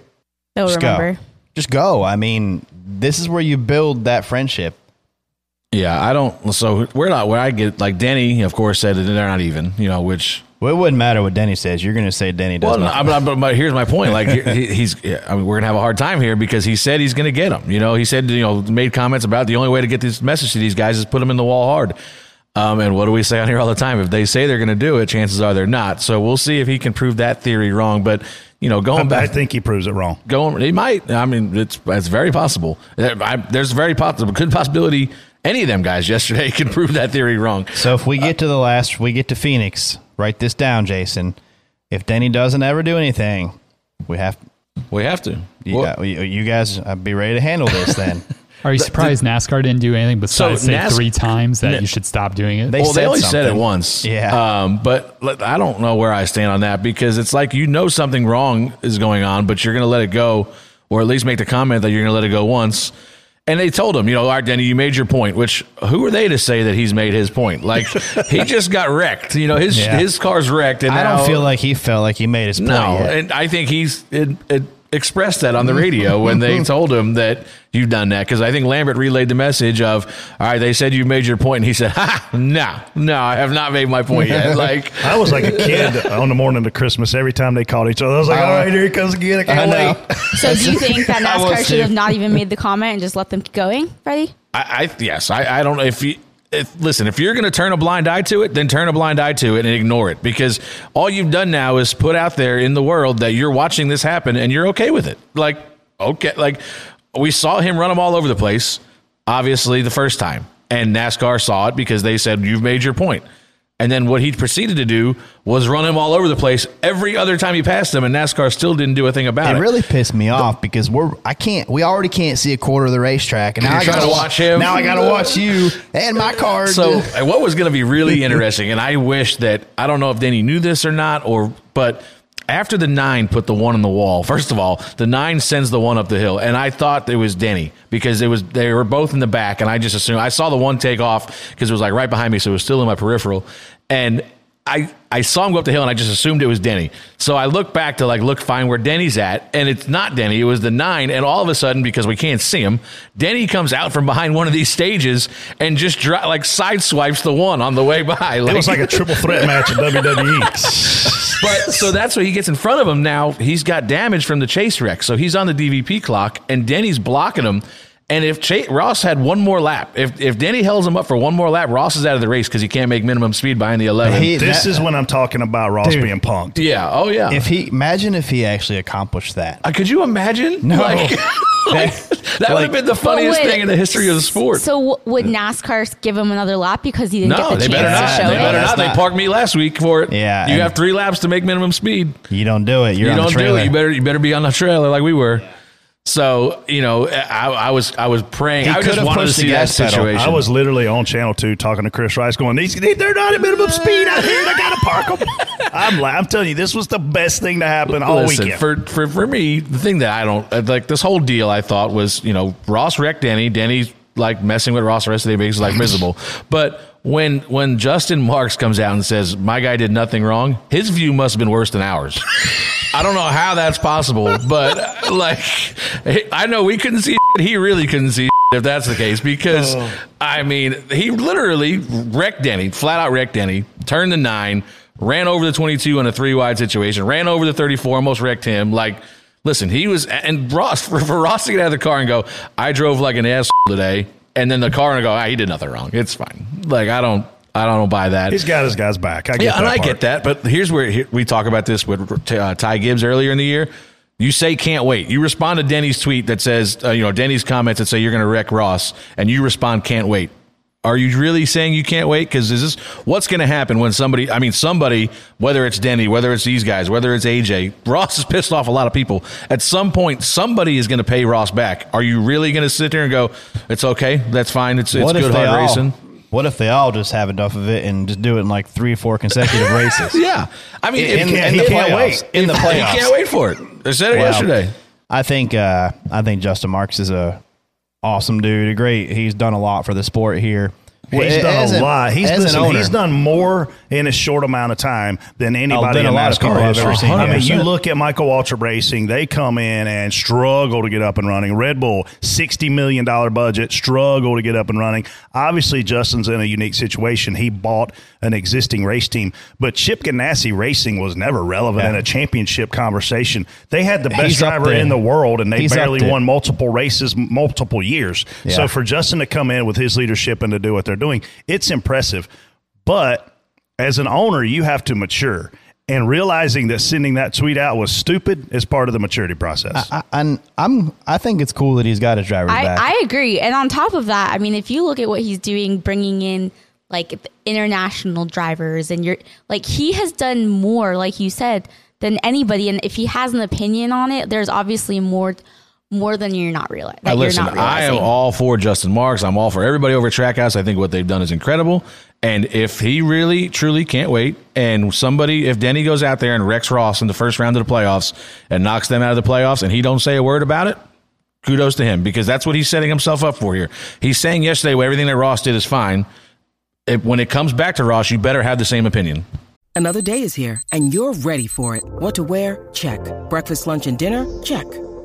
They'll just remember. go, just go. I mean, this is where you build that friendship. yeah, I don't, so we're not, where I get, like, Denny, of course, said that they're not even, you know, which, Well, it wouldn't matter what Denny says. You're going to say Denny does. Well, no, but, but, here's my point. Like he, he's, I mean, we're gonna have a hard time here because he said he's gonna get them. You know, he said, you know, made comments about the only way to get this message to these guys is put them in the wall hard. Um, and what do we say on here all the time? If they say they're gonna do it, chances are they're not. So we'll see if he can prove that theory wrong. But you know, I, going I back, think he proves it wrong. going, he might. I mean, it's it's very possible. I, there's very possible, good possibility. Any of them guys yesterday can prove that theory wrong. So if we get to the last, we get to Phoenix. Write this down, Jason. If Denny doesn't ever do anything, we have We have to. you, Well- you, you guys uh, be ready to handle this. Then Are you surprised NASCAR didn't do anything besides say NAS- three times that Na- you should stop doing it? They well, they said only said it once. Yeah. Um, but I don't know where I stand on that because it's like you know something wrong is going on, but you're going to let it go, or at least make the comment that you're going to let it go once. And they told him, you know, all right, Denny, you made your point. Which who are they to say that he's made his point? Like he just got wrecked. You know, his Yeah. his car's wrecked, and I now- don't feel like he felt like he made his point. no, yet. and I think he's it, it expressed that on the radio when they told him that you've done that because I think Lambert relayed the message of, all right, they said you made your point, and he said, ha, no, no, I have not made my point yet. Like I was like a kid on the morning of Christmas. Every time they called each other, I was like, "All right, here he comes again. I can't I know. wait." So do you think that NASCAR should have not even made the comment and just let them keep going, Freddie? I, I yes, I, I don't know if you. If, listen, if you're going to turn a blind eye to it, then turn a blind eye to it and ignore it because all you've done now is put out there in the world that you're watching this happen and you're okay with it. Like, okay, like we saw him run them all over the place, obviously, the first time. And NASCAR saw it because they said, You've made your point. And then what he proceeded to do was run him all over the place every other time he passed him, and NASCAR still didn't do a thing about it. It really pissed me off because we're I can't we already can't see a quarter of the racetrack and now I gotta watch him? Now I gotta watch you and my car. So what was going to be really interesting, and I wish that I don't know if Danny knew this or not, or but after the nine put the one on the wall. First of all, the nine sends the one up the hill, and I thought it was Denny because it was they were both in the back, and I just assumed I saw the one take off because it was like right behind me, so it was still in my peripheral, and. I, I saw him go up the hill and I just assumed it was Denny. So I look back to like look find where Denny's at, and it's not Denny. It was the nine, and all of a sudden because we can't see him, Denny comes out from behind one of these stages and just dri- like side swipes the one on the way by. It was like a triple threat match in WWE. but so that's what he gets in front of him now. He's got damage from the chase wreck, so he's on the DVP clock, and Denny's blocking him. And if Cha- Ross had one more lap, if if Denny holds him up for one more lap, Ross is out of the race because he can't make minimum speed behind the eleven. He- This that- is when I'm talking about Ross Dude. being punked. yeah, oh yeah. if he imagine if he actually accomplished that. Uh, could you imagine? No. Like, like, that would have been the funniest would- thing in the history of the sport. So would NASCAR give him another lap because he didn't no, get the they chance better to not. show They it? better That's not. They parked me last week for it. Yeah, you have three laps to make minimum speed. You don't do it. You're you on don't the trailer. do it. You better you better be on the trailer like we were. So you know, I, I was I was praying. He I just could've wanted to the see that gas pedal. situation. I was literally on Channel Two talking to Chris Rice, going, "These they're not at minimum speed out here. and I gotta park them." I'm la- I'm telling you, this was the best thing to happen all Listen, weekend. for, for for me, the thing that I don't uh, like this whole deal, I thought was you know Ross wrecked Denny. Denny's like messing with Ross the rest of the day because he's like miserable. But when when Justin Marks comes out and says my guy did nothing wrong, his view must have been worse than ours. I don't know how that's possible, but uh, like I know we couldn't see it, he really couldn't see if that's the case because I mean he literally wrecked Denny, flat out wrecked Denny, turned the nine, ran over the twenty two in a three wide situation, ran over the thirty four, almost wrecked him. Like, listen, he was and Ross for, for Ross to get out of the car and go, I drove like an ass today, and then the car and go, ah, he did nothing wrong. It's fine. Like I don't. I don't buy that. He's got his guys back. I get Yeah, that and I part. get that. But here's where here, we talk about this with uh, Ty Gibbs earlier in the year. You say can't wait. You respond to Denny's tweet that says, uh, you know, Denny's comments that say you're going to wreck Ross, and you respond can't wait. Are you really saying you can't wait? Because is this what's going to happen when somebody? I mean, somebody, whether it's Denny, whether it's these guys, whether it's AJ, Ross has pissed off a lot of people. At some point, somebody is going to pay Ross back. Are you really going to sit there and go, "It's okay, that's fine, it's it's good hard all? racing"? What if they all just have enough of it and just do it in like three or four consecutive races? Yeah, I mean, In, in he can't playoffs. wait. In the He playoffs. can't wait for it. They said it yesterday. I think uh, I think Justin Marks is a awesome dude. A great. He's done a lot for the sport here. He's As done an- a lot. He's listen, owner. he's done more in a short amount of time than oh, anybody in lot NASCAR I've ever seen. I mean, you look at Michael Waltrip Racing; they come in and struggle to get up and running. Red Bull, sixty million dollar budget, struggle to get up and running. Obviously, Justin's in a unique situation. He bought an existing race team, but Chip Ganassi Racing was never relevant Yeah. in a championship conversation. They had the best He's driver in the world, and they He's barely won multiple races, multiple years. Yeah. So for Justin to come in with his leadership and to do what they're doing, it's impressive. But as an owner, you have to mature. And realizing that sending that tweet out was stupid is part of the maturity process. I, and I'm. I think it's cool that he's got his drivers I, back. I agree. And on top of that, I mean, if you look at what he's doing, bringing in like international drivers, and you're like, he has done more, like you said, than anybody. And if he has an opinion on it, there's obviously more, more than you're not realizing. Now, That listen, you're not I am all for Justin Marks. I'm all for everybody over at Trackhouse. I think what they've done is incredible. And if he really, truly can't wait, and somebody, if Denny goes out there and wrecks Ross in the first round of the playoffs and knocks them out of the playoffs, and he don't say a word about it, kudos to him because that's what he's setting himself up for here. He's saying yesterday, well, everything that Ross did is fine. If, when it comes back to Ross, you better have the same opinion. Another day is here, and you're ready for it. What to wear? Check. Breakfast, lunch, and dinner? Check.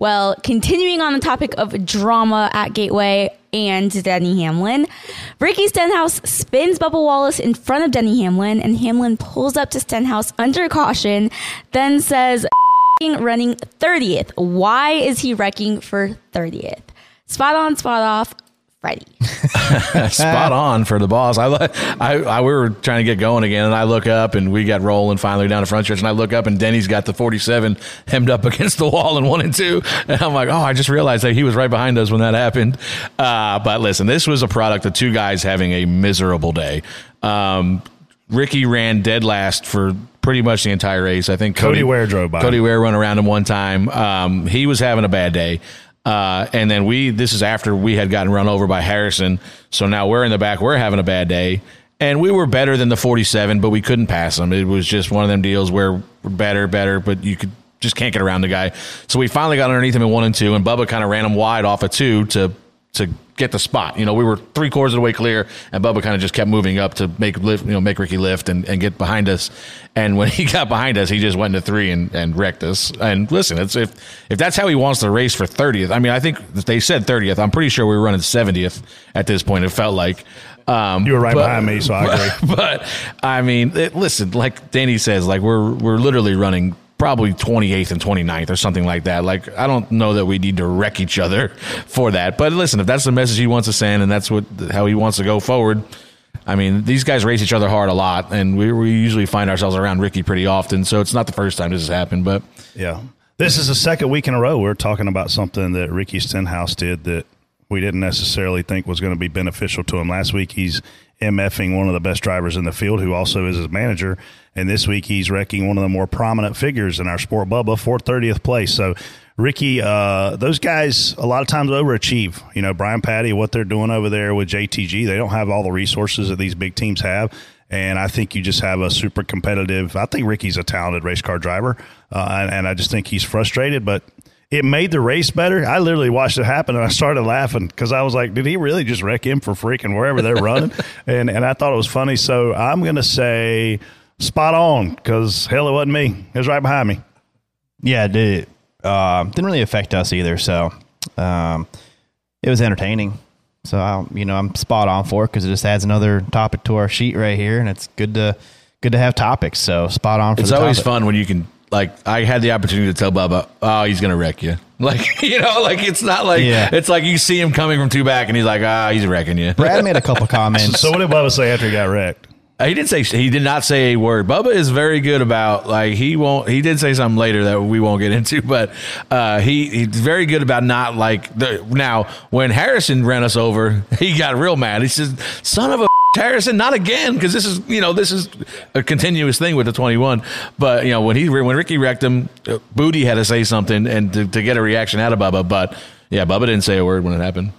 Well, continuing on the topic of drama at Gateway and Denny Hamlin, Ricky Stenhouse spins Bubba Wallace in front of Denny Hamlin, and Hamlin pulls up to Stenhouse under caution, then says, running 30th. Why is he wrecking for 30th? Spot on, spot off. Freddie. Spot on for the boss. I, I, I, we were trying to get going again, and I look up, and we got rolling finally down the front stretch, and I look up, and Denny's got the 47 hemmed up against the wall in one and two, and I'm like, oh, I just realized that he was right behind us when that happened. Uh, but listen, this was a product of two guys having a miserable day. Um, Ricky ran dead last for pretty much the entire race. I think Cody, Cody Ware drove by. Cody Ware run around him one time. Um, he was having a bad day. Uh, and then we, this is after we had gotten run over by Harrison. So now we're in the back. We're having a bad day. And we were better than the 47, but we couldn't pass them. It was just one of them deals where we're better, better, but you could just can't get around the guy. So we finally got underneath him in one and two, and Bubba kind of ran him wide off of two to to get the spot. You know, we were three quarters of the way clear, and Bubba kind of just kept moving up to make lift, you know, make Ricky lift and, and get behind us. And when he got behind us, he just went to three and, and wrecked us. And listen, it's if if that's how he wants to race for thirtieth, I mean, I think they said thirtieth. I'm pretty sure we were running seventieth at this point. It felt like. Um, you were right but, behind me, so I agree. But, but I mean, it, listen, like Danny says, like we're we're literally running probably 28th and 29th or something like that. Like, I don't know that we need to wreck each other for that. But listen, if that's the message he wants to send and that's what how he wants to go forward, I mean, these guys race each other hard a lot, and we, we usually find ourselves around Ricky pretty often. So it's not the first time this has happened, but yeah, this is the second week in a row we're talking about something that Ricky Stenhouse did that we didn't necessarily think was going to be beneficial to him. Last week he's MFing one of the best drivers in the field, who also is his manager. And this week he's wrecking one of the more prominent figures in our sport, Bubba, for 30th place. So, Ricky, uh, those guys a lot of times overachieve. You know, Brian Pattie, what they're doing over there with JTG, they don't have all the resources that these big teams have. And I think you just have a super competitive. I think Ricky's a talented race car driver, uh, and, and I just think he's frustrated. But it made the race better. I literally watched it happen and I started laughing because I was like, did he really just wreck him for freaking wherever they're running? and and I thought it was funny. So I'm gonna say spot on because hell, it wasn't me. It was right behind me. Yeah, it did. Uh, didn't really affect us either. So um, it was entertaining. So I, you know, I'm spot on for it because it just adds another topic to our sheet right here, and it's good to good to have topics. So spot on. it's always topic. fun when you can like I had the opportunity to tell Bubba, oh, he's gonna wreck you. Like you know, like it's not like yeah. it's like you see him coming from two back, and he's like, ah, he's wrecking you. Brad made a couple comments. so what did Bubba say after he got wrecked? Uh, he didn't say he did not say a word. Bubba is very good about like he won't. He did say something later that we won't get into, but uh, he he's very good about not like the. Now when Harrison ran us over, he got real mad. He says, "Son of a Harrison, not again, because this is you know this is a continuous thing with the twenty one. But you know when he when Ricky wrecked him, uh, Booty had to say something and to, to get a reaction out of Bubba. But yeah, Bubba didn't say a word when it happened.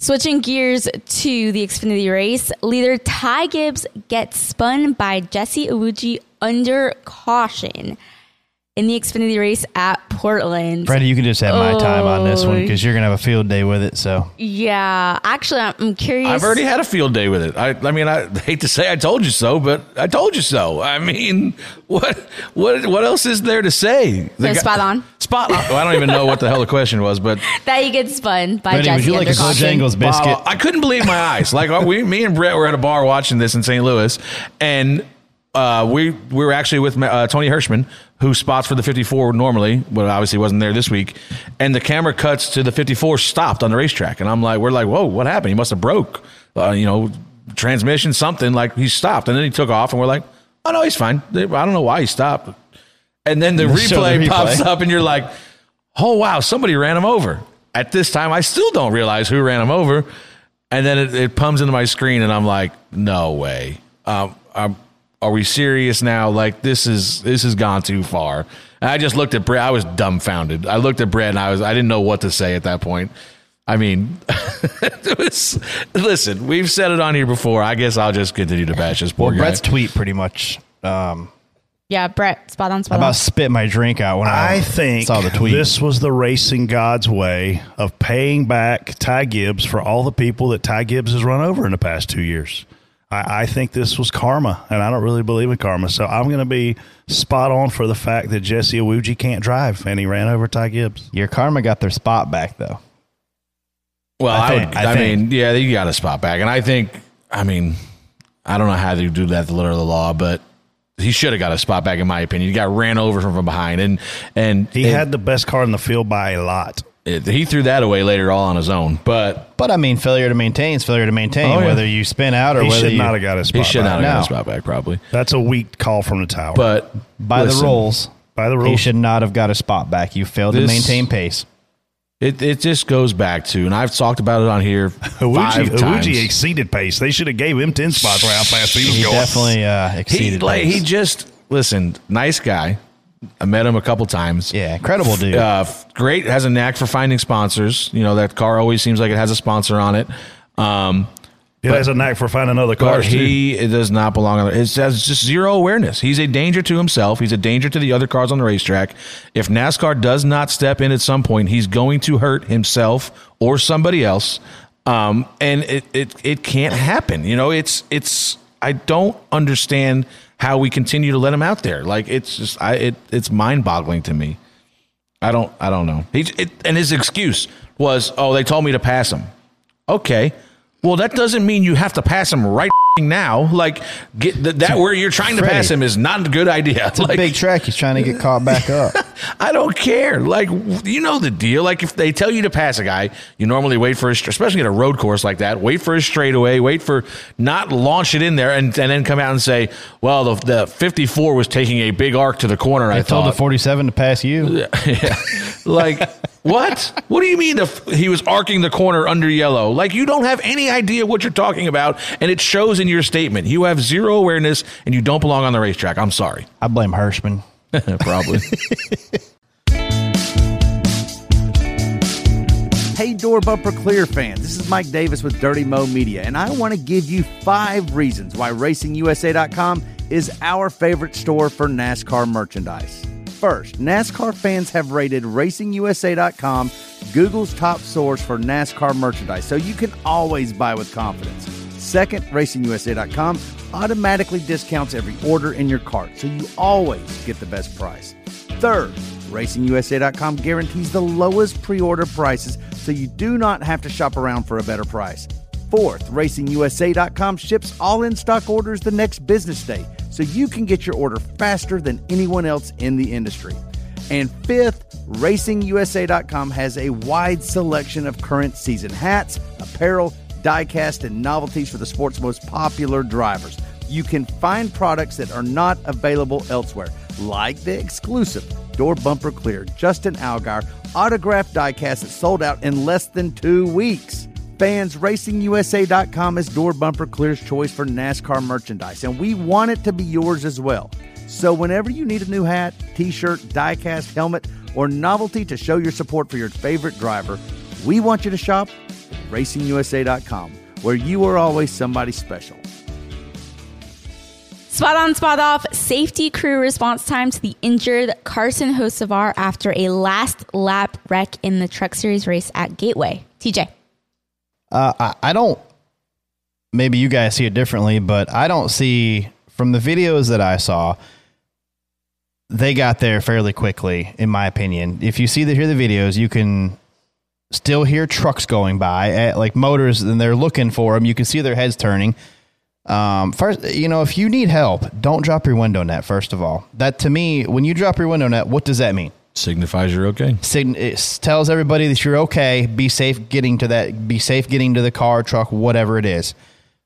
Switching gears to the Xfinity race, leader Ty Gibbs gets spun by Jesse Iwuji under caution in the Xfinity race at Portland. Freddie, you can just have my time on this one because you're gonna have a field day with it. So yeah, actually, I'm curious. I've already had a field day with it. I, I mean, I hate to say I told you so, but I told you so. I mean, what what what else is there to say? So spot on. Spot on. Well, I don't even know what the hell the question was, but that you get spun by Freddie, Jesse. Would you like a Bojangles biscuit? I couldn't believe my eyes. Like we, me and Brett were at a bar watching this in St. Louis, and uh, we we were actually with uh, Tony Hirschman, who spots for the 54 normally, but obviously wasn't there this week. And the camera cuts to the 54 stopped on the racetrack, and I'm like, we're like, whoa, what happened? He must have broke, uh, you know, transmission, something. Like he stopped, and then he took off, and we're like, oh no, he's fine. I don't know why he stopped. And then the, replay, the replay pops up, and you're like, oh wow, somebody ran him over. At this time, I still don't realize who ran him over. And then it, it comes into my screen, and I'm like, no way. Um, I'm are we serious now? Like this is this has gone too far. And I just looked at Brett. I was dumbfounded. I looked at Brett and I was I didn't know what to say at that point. I mean, was, listen, we've said it on here before. I guess I'll just continue to bash this poor Well, guy. Brett's tweet pretty much um, Yeah, Brett, spot on, spot about on. spit my drink out when I, I think saw the tweet. this was the racing god's way of paying back Ty Gibbs for all the people that Ty Gibbs has run over in the past two years. I, I think this was karma, and I don't really believe in karma. So I'm going to be spot on for the fact that Jesse Iwuji can't drive, and he ran over Ty Gibbs. Your karma got their spot back though. Well, I I, would. I I, mean, yeah, you got a spot back, and I think, I mean, I don't know how they do that the letter of the law, but he should have got a spot back, in my opinion. He got ran over from, from behind, and and He it- had the best car in the field by a lot. It- he threw that away later, all on his own. But But I mean, failure to maintain is failure to maintain, Oh, yeah. whether you spin out or He whether should you not have got his spot he should not back. have got No. a spot back, probably. That's a weak call from the tower. But by listen, the rules. by the rules, He should not have got a spot back. You failed to maintain pace. it it just goes back to, and I've talked about it on here Iwuji, five times. Iwuji exceeded pace. They should have gave him ten spots right how fast he was He going. definitely uh, he exceeded. like pace. he just listen, nice guy. I met him a couple times. yeah, incredible dude. Uh, great, has a knack for finding sponsors. You know that car always seems like it has a sponsor on it. Um, He has a knack for finding other cars. too. he it does not belong on. It has just zero awareness. He's a danger to himself. He's a danger to the other cars on the racetrack. If NASCAR does not step in at some point, he's going to hurt himself or somebody else. Um, and it, it it can't happen. You know, it's it's. I don't understand how we continue to let him out there. Like it's just I it it's mind boggling to me. I don't I don't know. He it, and his excuse was, "Oh, they told me to pass him." Okay. Well, that doesn't mean you have to pass him right now. Like get th- that where you're trying to pass him is not a good idea. it's a big track. He's trying to get caught back up. I don't care. Like you know the deal. Like if they tell you to pass a guy, you normally wait for his, especially at a road course like that. Wait for his straightaway. Wait for not launch it in there and, and then come out and say, "Well, the, the 54 was taking a big arc to the corner." I I told thought the 47 to pass you. yeah. Like what? What do you mean if he was arcing the corner under yellow? Like you don't have any idea what you're talking about, and it shows in your statement. You have zero awareness, and you don't belong on the racetrack. I'm sorry. I blame Hirschman. Probably. Hey, Door Bumper Clear fans, this is Mike Davis with Dirty Mo Media, and I want to give you five reasons why RacingUSA.com is our favorite store for NASCAR merchandise. First, NASCAR fans have rated RacingUSA.com Google's top source for NASCAR merchandise, so you can always buy with confidence. Second, RacingUSA.com automatically discounts every order in your cart, so you always get the best price. Third, RacingUSA.com guarantees the lowest pre order prices so you do not have to shop around for a better price. Fourth, RacingUSA.com ships all in stock orders the next business day so you can get your order faster than anyone else in the industry. And fifth, RacingUSA.com has a wide selection of current season hats, apparel, diecast, and novelties for the sport's most popular drivers. You can find products that are not available elsewhere, like the exclusive Door Bumper Clear Justin Allgaier autographed diecast that sold out in less than two weeks. Fans, RacingUSA.com is Door Bumper Clear's choice for NASCAR merchandise, and we want it to be yours as well. So, whenever you need a new hat, t shirt, diecast, helmet, or novelty to show your support for your favorite driver, we want you to shop at RacingUSA.com, where you are always somebody special. Spot on, spot off. Safety crew response time to the injured Carson Hocevar after a last lap wreck in the Truck Series race at Gateway. TJ. Uh, I, I don't. Maybe you guys see it differently, but I don't see from the videos that I saw. They got there fairly quickly, in my opinion. If you see the hear the videos, you can still hear trucks going by, at, like motors, and they're looking for them. You can see their heads turning. Um, first, you know, if you need help, don't drop your window net. First of all, that to me, when you drop your window net, what does that mean? Signifies you're okay. sign- it tells everybody that you're okay. Be safe getting to that. Be safe getting to the car, truck, whatever it is.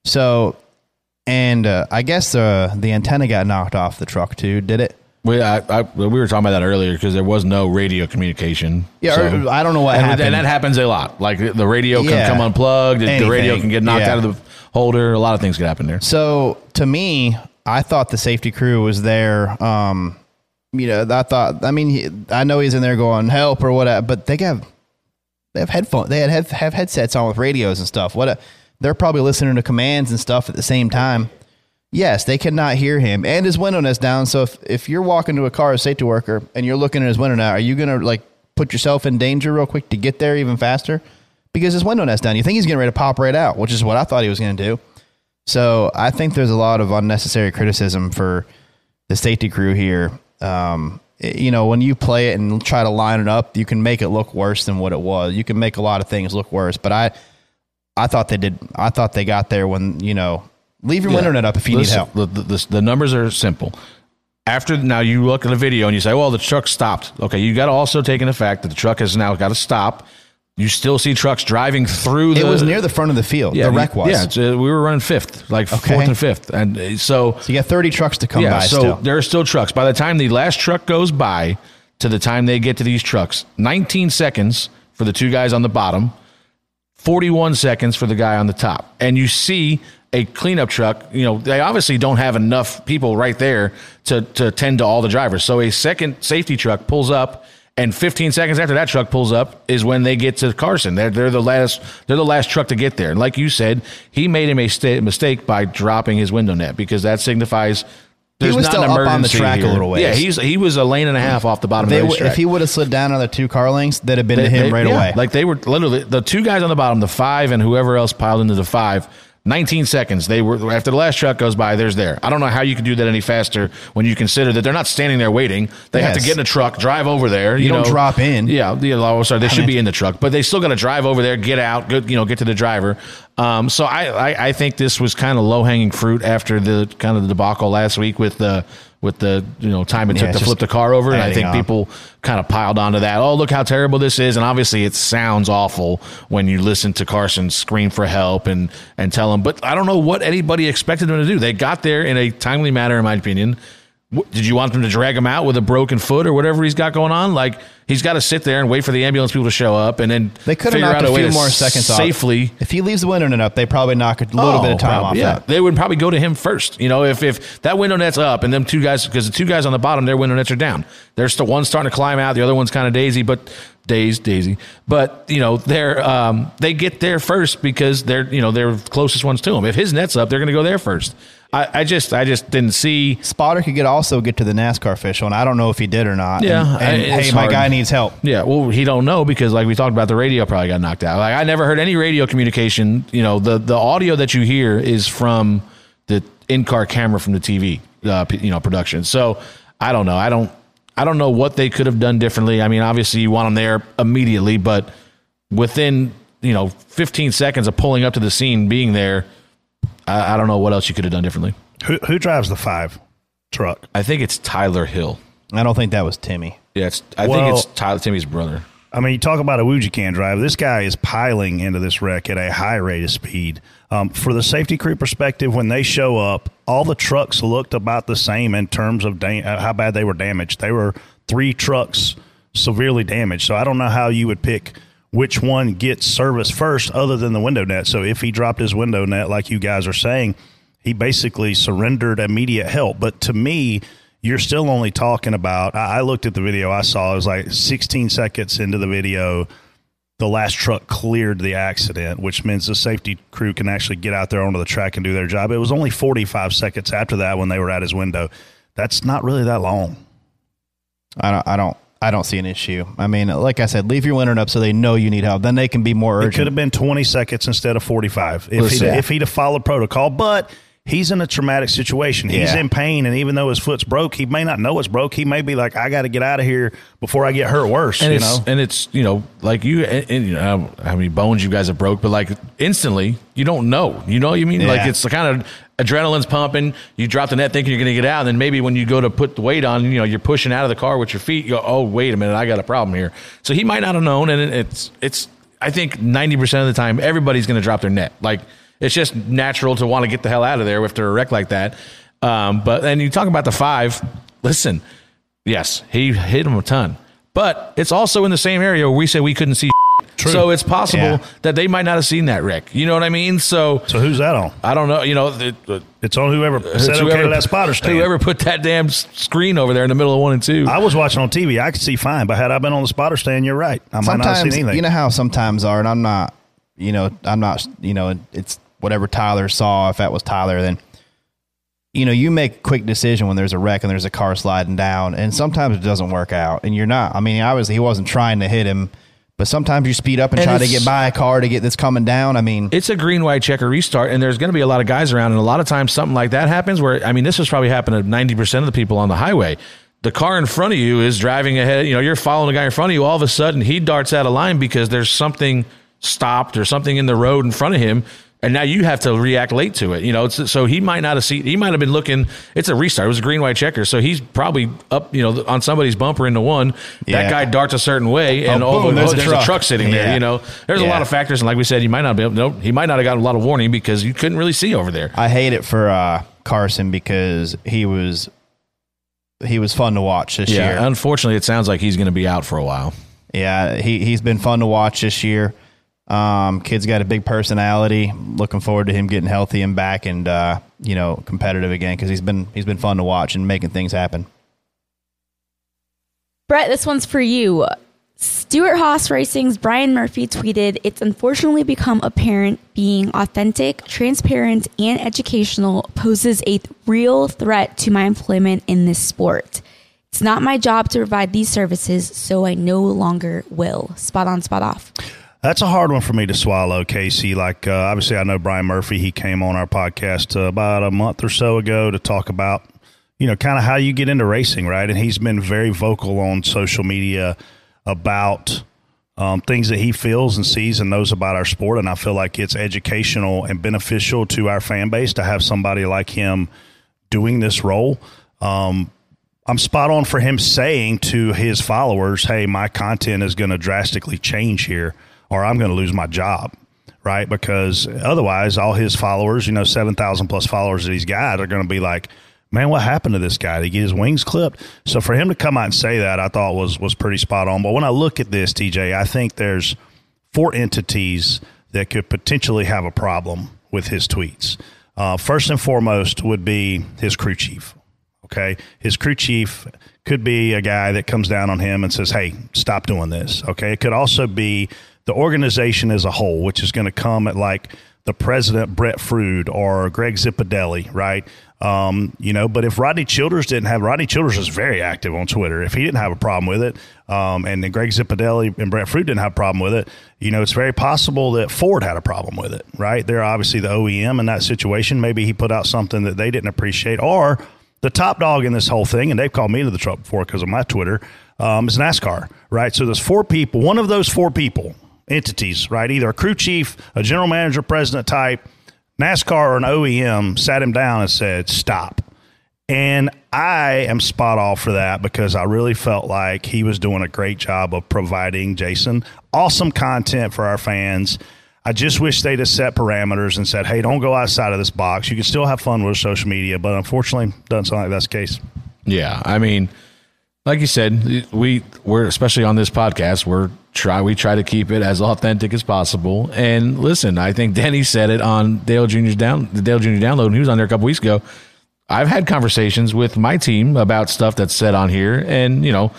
So, and uh, I guess the the antenna got knocked off the truck too. Did it? We I, I, we were talking about that earlier because there was no radio communication. Yeah, or- I don't know what and, happened. and that happens a lot. Like the radio Yeah. can come unplugged, the- the radio can get knocked Yeah. out of the holder. A lot of things could happen there. So to me, I thought the safety crew was there um, you know, I thought. I mean, he, I know he's in there going help or whatever, but they have they have headphones. They have, have headsets on with radios and stuff. What? A, they're probably listening to commands and stuff at the same time. Yes, they cannot hear him, and his window net's down. So if, if you're walking to a car as safety worker and you're looking at his window now, are you gonna like put yourself in danger real quick to get there even faster? Because his window net's down. You think he's getting ready to pop right out, which is what I thought he was gonna do. So I think there's a lot of unnecessary criticism for the safety crew here. Um, you know, when you play it and try to line it up, you can make it look worse than what it was. You can make a lot of things look worse. But I, I thought they did. I thought they got there when you know Leave your yeah. internet up if you Listen, need help. The, the, the, numbers are simple. After now, you look at a video and you say, "Well, the truck stopped." Okay, you got to also take into fact that the truck has now got to stop. You still see trucks driving through. The, it was near the front of the field. Yeah, the wreck was. Yeah, uh, we were running fifth, like okay. fourth and fifth, and uh, so, so you got thirty trucks to come yeah, by. So still. there are still trucks. By the time the last truck goes by, to the time they get to these trucks, nineteen seconds for the two guys on the bottom, forty-one seconds for the guy on the top, and you see a cleanup truck, you know, they obviously don't have enough people right there to, to tend to all the drivers. So a second safety truck pulls up, and 15 seconds after that truck pulls up is when they get to Carson. They're, they're the last they're the last truck to get there. And like you said, he made him a mistake by dropping his window net because that signifies there's he was still up on the track here. a little ways. Yeah, he's he was a lane and a half off the bottom they, of the If he would have slid down on the two car lengths, that'd have been they, to him they, right yeah, away. Like they were literally the two guys on the bottom, the five and whoever else piled into the five 19 seconds. They were after the last truck goes by. There's there. I don't know how you can do that any faster when you consider that they're not standing there waiting. They yes. have to get in a truck, drive over there. You, you don't know. drop in. Yeah, yeah. Oh, sorry, they I should mean, be in the truck, but they still got to drive over there, get out, good. You know, get to the driver. Um, so I, I, I think this was kind of low hanging fruit after the kind of the debacle last week with the with the you know time it took to flip the car over. And I think on. people kind of piled onto that. Oh, look how terrible this is. And obviously, it sounds awful when you listen to Carson scream for help and and tell him. But I don't know what anybody expected him to do. They got there in a timely manner, in my opinion. Did you want them to drag him out with a broken foot or whatever he's got going on? Like he's got to sit there and wait for the ambulance people to show up, and then they could have knocked a, a few more seconds safely. Off. If he leaves the window net up, they probably knock a little oh, bit of time probably, off. Yeah, that. they would probably go to him first. You know, if if that window net's up and them two guys, because the two guys on the bottom, their window nets are down. There's the one starting to climb out, the other one's kind of daisy, but dazed daisy but you know they're um, they get there first because they're you know they're closest ones to him if his net's up they're going to go there first I, I, just I just didn't see spotter could get also get to the NASCAR official, and I don't know if he did or not. Yeah, and, and hey, hard. my guy needs help. Yeah, well, he don't know because like we talked about, the radio probably got knocked out. Like I never heard any radio communication. You know, the the audio that you hear is from the in car camera from the TV, uh, you know, production. So I don't know. I don't I don't know what they could have done differently. I mean, obviously you want them there immediately, but within you know 15 seconds of pulling up to the scene, being there I, I don't know what else you could have done differently. Who, who drives the five truck? I think it's Tyler Hill. I don't think that was Timmy. Yeah, it's, I well, think it's Tyler Timmy's brother. I mean, you talk about Iwuji can drive. This guy is piling into this wreck at a high rate of speed. Um, for the safety crew perspective, when they show up, all the trucks looked about the same in terms of da- uh, how bad they were damaged. They were three trucks severely damaged. So I don't know how you would pick – which one gets service first other than the window net. So if he dropped his window net, like you guys are saying, he basically surrendered immediate help. But to me, you're still only talking about. I looked at the video I saw. It was like 16 seconds into the video, the last truck cleared the accident, which means the safety crew can actually get out there onto the track and do their job. It was only 45 seconds after that when they were at his window. That's not really that long. I don't. I don't. I don't see an issue. I mean, like I said, leave your winter up so they know you need help. Then they can be more urgent. It could have been 20 seconds instead of 45 if, he'd, if he'd have followed protocol. But he's in a traumatic situation. He's yeah. in pain, and even though his foot's broke, he may not know it's broke. He may be like, "I got to get out of here before I get hurt worse." And you know, and it's you know, like you, and, and, you know, how many bones you guys have broke, but like instantly, you don't know. You know what you mean? Yeah. Like it's the kind of adrenaline's pumping. You drop the net thinking you're going to get out, and then maybe when you go to put the weight on, you know, you're pushing out of the car with your feet. You go, "Oh, wait a minute, I got a problem here." So he might not have known, and it's it's. I think ninety percent of the time, everybody's going to drop their net. Like it's just natural to want to get the hell out of there after a wreck like that. Um, but then you talk about the five. Listen, yes, he hit him a ton, but it's also in the same area where we said we couldn't see. True. So it's possible Yeah. that they might not have seen that wreck. You know what I mean? So So who's that on? I don't know. You know, the, the, It's on whoever it's said okay to that spotter stand. Whoever put that damn screen over there in the middle of one and two. I was watching on TV. I could see fine, but had I been on the spotter stand, you're right. I might not have seen anything. you know how sometimes are, and I'm not, you know, I'm not, you know, it's whatever Tyler saw. If that was Tyler, then you know, you make a quick decision when there's a wreck and there's a car sliding down, and sometimes it doesn't work out, and you're not. I mean, obviously he wasn't trying to hit him, but sometimes you speed up and, And try to get by a car to get this coming down. I mean, it's a green white checker restart and there's going to be a lot of guys around and a lot of times something like that happens where i mean this has probably happened to 90% of the people on the highway the car in front of you is driving ahead you know you're following a guy in front of you all of a sudden he darts out of line because there's something stopped or something in the road in front of him and now you have to react late to it you know it's, so he might not have seen he might have been looking it's a restart it was a green white checker so he's probably up you know on somebody's bumper into one Yeah. that guy darts a certain way and Oh, oh, boom, there's, there's a there's a truck. truck sitting there Yeah. you know there's a lot of factors and like we said you might not be able no he might not have gotten a lot of warning because you couldn't really see over there I hate it for uh, Carson because he was he was fun to watch this yeah year. unfortunately it sounds like he's going to be out for a while Yeah, he he's been fun to watch this year. Um, kid's got a big personality. Looking forward to him getting healthy and back and uh, you know competitive again because he's been he's been fun to watch and making things happen. Brett, this one's for you. Stewart-Haas Racing's Brian Murphy tweeted, It's unfortunately become apparent being authentic, transparent, and educational poses a th- real threat to my employment in this sport. It's not my job to provide these services, so I no longer will. Spot on, spot off. That's a hard one for me to swallow, Casey. Like, uh, obviously, I know Brian Murphy. He came on our podcast uh, about a month or so ago to talk about, you know, kind of how you get into racing, right? And he's been very vocal on social media about um, things that he feels and sees and knows about our sport. And I feel like it's educational and beneficial to our fan base to have somebody like him doing this role. Um, I'm spot on for him saying to his followers, "Hey, my content is going to drastically change here, or I'm going to lose my job." Right? Because otherwise, all his followers, you know, seven thousand plus followers that he's got, are going to be like, "Man, what happened to this guy? Did he get his wings clipped?" So for him to come out and say that, I thought was was pretty spot on. But when I look at this, TJ, I think there's four entities that could potentially have a problem with his tweets. Uh, first and foremost would be his crew chief. Okay. His crew chief could be a guy that comes down on him and says, Hey, stop doing this. Okay. It could also be the organization as a whole, which is going to come at like the president, Brett Frood or Greg Zipadelli, right? Um, you know, but if Rodney Childers didn't have Rodney Childers is very active on Twitter. If he didn't have a problem with it, um, and then Greg Zipadelli and Brett Frood didn't have a problem with it, you know, it's very possible that Ford had a problem with it, right? They're obviously the OEM in that situation. Maybe he put out something that they didn't appreciate, or the top dog in this whole thing, and they've called me to the truck before because of my Twitter, um, is NASCAR, right? So there's four people. One of those four people, entities, right? Either a crew chief, a general manager, president type, NASCAR, or an OEM sat him down and said, stop. And I am spot off for that because I really felt like he was doing a great job of providing Jason awesome content for our fans. I just wish they'd have set parameters and said, hey, don't go outside of this box. You can still have fun with social media, but unfortunately, doesn't sound like that's the case. Yeah, I mean, like you said, we we're especially on this podcast, we're try we try to keep it as authentic as possible. And listen, I think Denny said it on Dale Jr.'s down the Dale Jr. download, and he was on there a couple weeks ago. I've had conversations with my team about stuff that's said on here, and you know,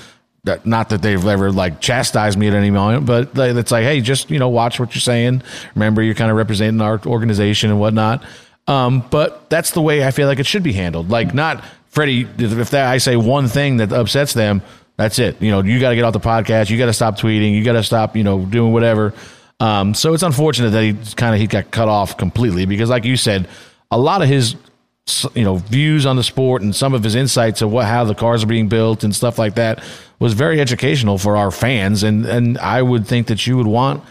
that, not that they've ever like chastised me at any moment, but it's like, hey, just you know, watch what you're saying. Remember, you're kind of representing our organization and whatnot. Um, but that's the way I feel like it should be handled. Like, not Freddie. If that I say one thing that upsets them, that's it. You know, you got to get off the podcast. You got to stop tweeting. You got to stop, you know, doing whatever. Um, so it's unfortunate that he kind of he got cut off completely because, like you said, a lot of his you know views on the sport and some of his insights of what how the cars are being built and stuff like that was very educational for our fans and and I would think that you would want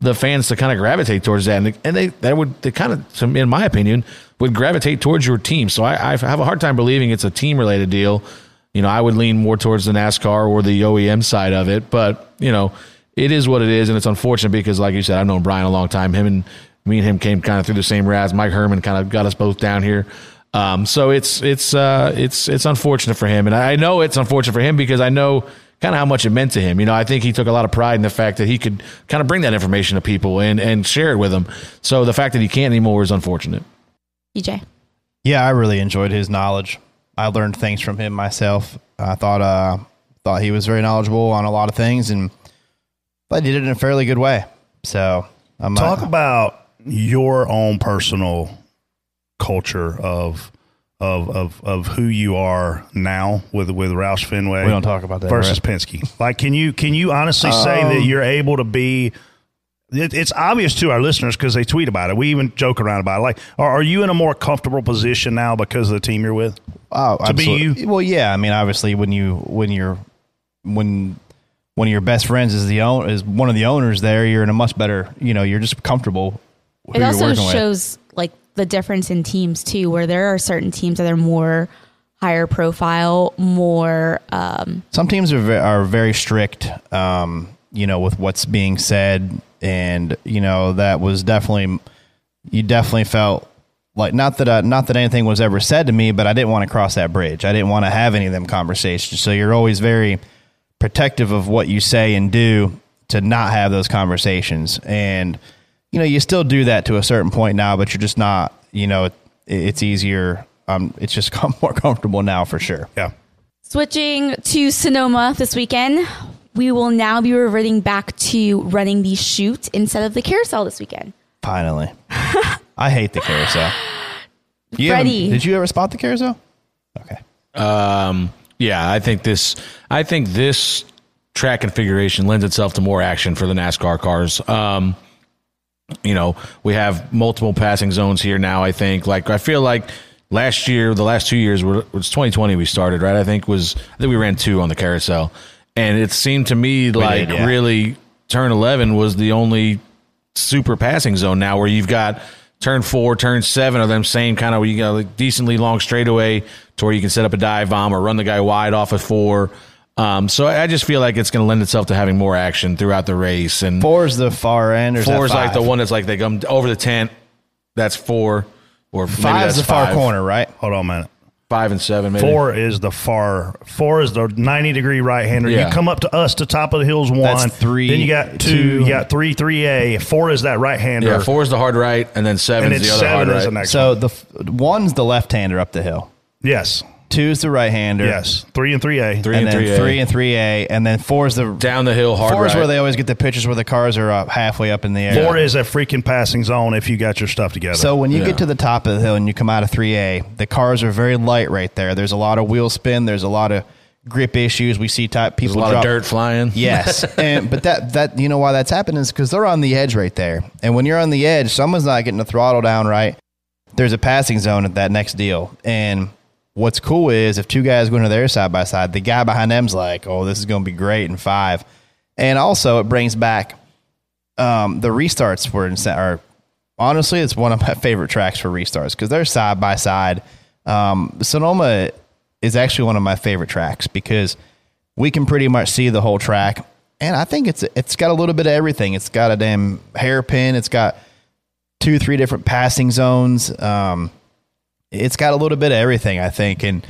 the fans to kind of gravitate towards that and, and they that would they kind of in my opinion would gravitate towards your team. So I, I have a hard time believing it's a team related deal. You know I would lean more towards the NASCAR or the OEM side of it but you know it is what it is and it's unfortunate because like you said I've known Brian a long time. Him and me and him came kind of through the same routes Mike Herman kind of got us both down here. Um, so it's it's uh, it's it's unfortunate for him, and I know it's unfortunate for him because I know kind of how much it meant to him. You know, I think he took a lot of pride in the fact that he could kind of bring that information to people and and share it with them. So the fact that he can't anymore is unfortunate. EJ. Yeah, I really enjoyed his knowledge. I learned things from him myself. I thought uh, thought he was very knowledgeable on a lot of things, and I did it in a fairly good way. So I'm Talk uh, about your own personal culture of of of of who you are now with with Roush Fenway. We don't talk about that, versus right? Penske. Like, can you can you honestly say that um, you're able to be? It, it's obvious to our listeners because they tweet about it. We even joke around about it. Like, are, are you in a more comfortable position now because of the team you're with? Oh, to be absolutely. Well, yeah. I mean, obviously, when you when you're when one of your best friends is the own is one of the owners there, you're in a much better. You know, you're just comfortable. Who It you're also working with. shows like the difference in teams too, where there are certain teams that are more higher profile, more um, Some teams are are very strict. Um, you know, with what's being said, and you know that was definitely you definitely felt like not that not that anything was ever said to me, but I didn't want to cross that bridge. I didn't want to have any of them conversations. So you're always very protective of what you say and do to not have those conversations. And you know, you still do that to a certain point now, but you're just not. You know, it, it's easier. Um, it's just more comfortable now for sure. Yeah. Switching to Sonoma this weekend, we will now be reverting back to running the shoot instead of the carousel this weekend. Finally. I hate the carousel. You haven't- Freddie. Did you ever spot the carousel? Okay. Um, yeah, I think this. I think this track configuration lends itself to more action for the NASCAR cars. Um, you know, we have multiple passing zones here now. I think. Like, I feel like last year, the last two years, were- it was 2020 we started, right? I think was I think we ran two on the carousel, and it seemed to me like did, yeah. really turn 11 was the only super passing zone now where you've got turn four, turn seven of them same kind of where you got like decently long straightaway to where you can set up a dive bomb or run the guy wide off of four. Um, so I I just feel like it's going to lend itself to having more action throughout the race. And Four is the far end. Or is four is like the one that's like they come over the tent. That's four, or maybe Five that's is the far five. corner, right? Hold on a minute. Five and seven, maybe. Four is the far. Four is the ninety degree right hander. Yeah. You come up to us to top of the hills one. That's three, Then you got two. two. You got three. Three A. Four is that right hander. Yeah, four is the hard right, and then seven and is the other seven hard is the right. next. So one. the f- one's the left hander up the hill. yes, Two is the right hander. yes. Three and three A. Three And and then 3A. three and three A, and then four is the Down the hill, hard four is where they always get the pictures where the cars are up halfway up in the air. Four is a freaking passing zone if you got your stuff together. So when you Yeah. get to the top of the hill and you come out of 3A, the cars are very light right there. There's a lot of wheel spin. There's a lot of grip issues. We see type There's people a lot drop, of dirt flying. Yes, and but that that you know why that's happening is because they're on the edge right there, and when you're on the edge, someone's not getting the throttle down right. There's a passing zone at that next deal, and what's cool is if two guys go into there side by side, the guy behind them's like, "Oh, this is going to be great in five. and also it brings back um, the restarts were are honestly it's one of my favorite tracks for restarts because they're side by side. Um, Sonoma is actually one of my favorite tracks because we can pretty much see the whole track, and I think it's it's got a little bit of everything. It's got a damn hairpin. It's got two, three different passing zones. Um, it's got a little bit of everything, I think, and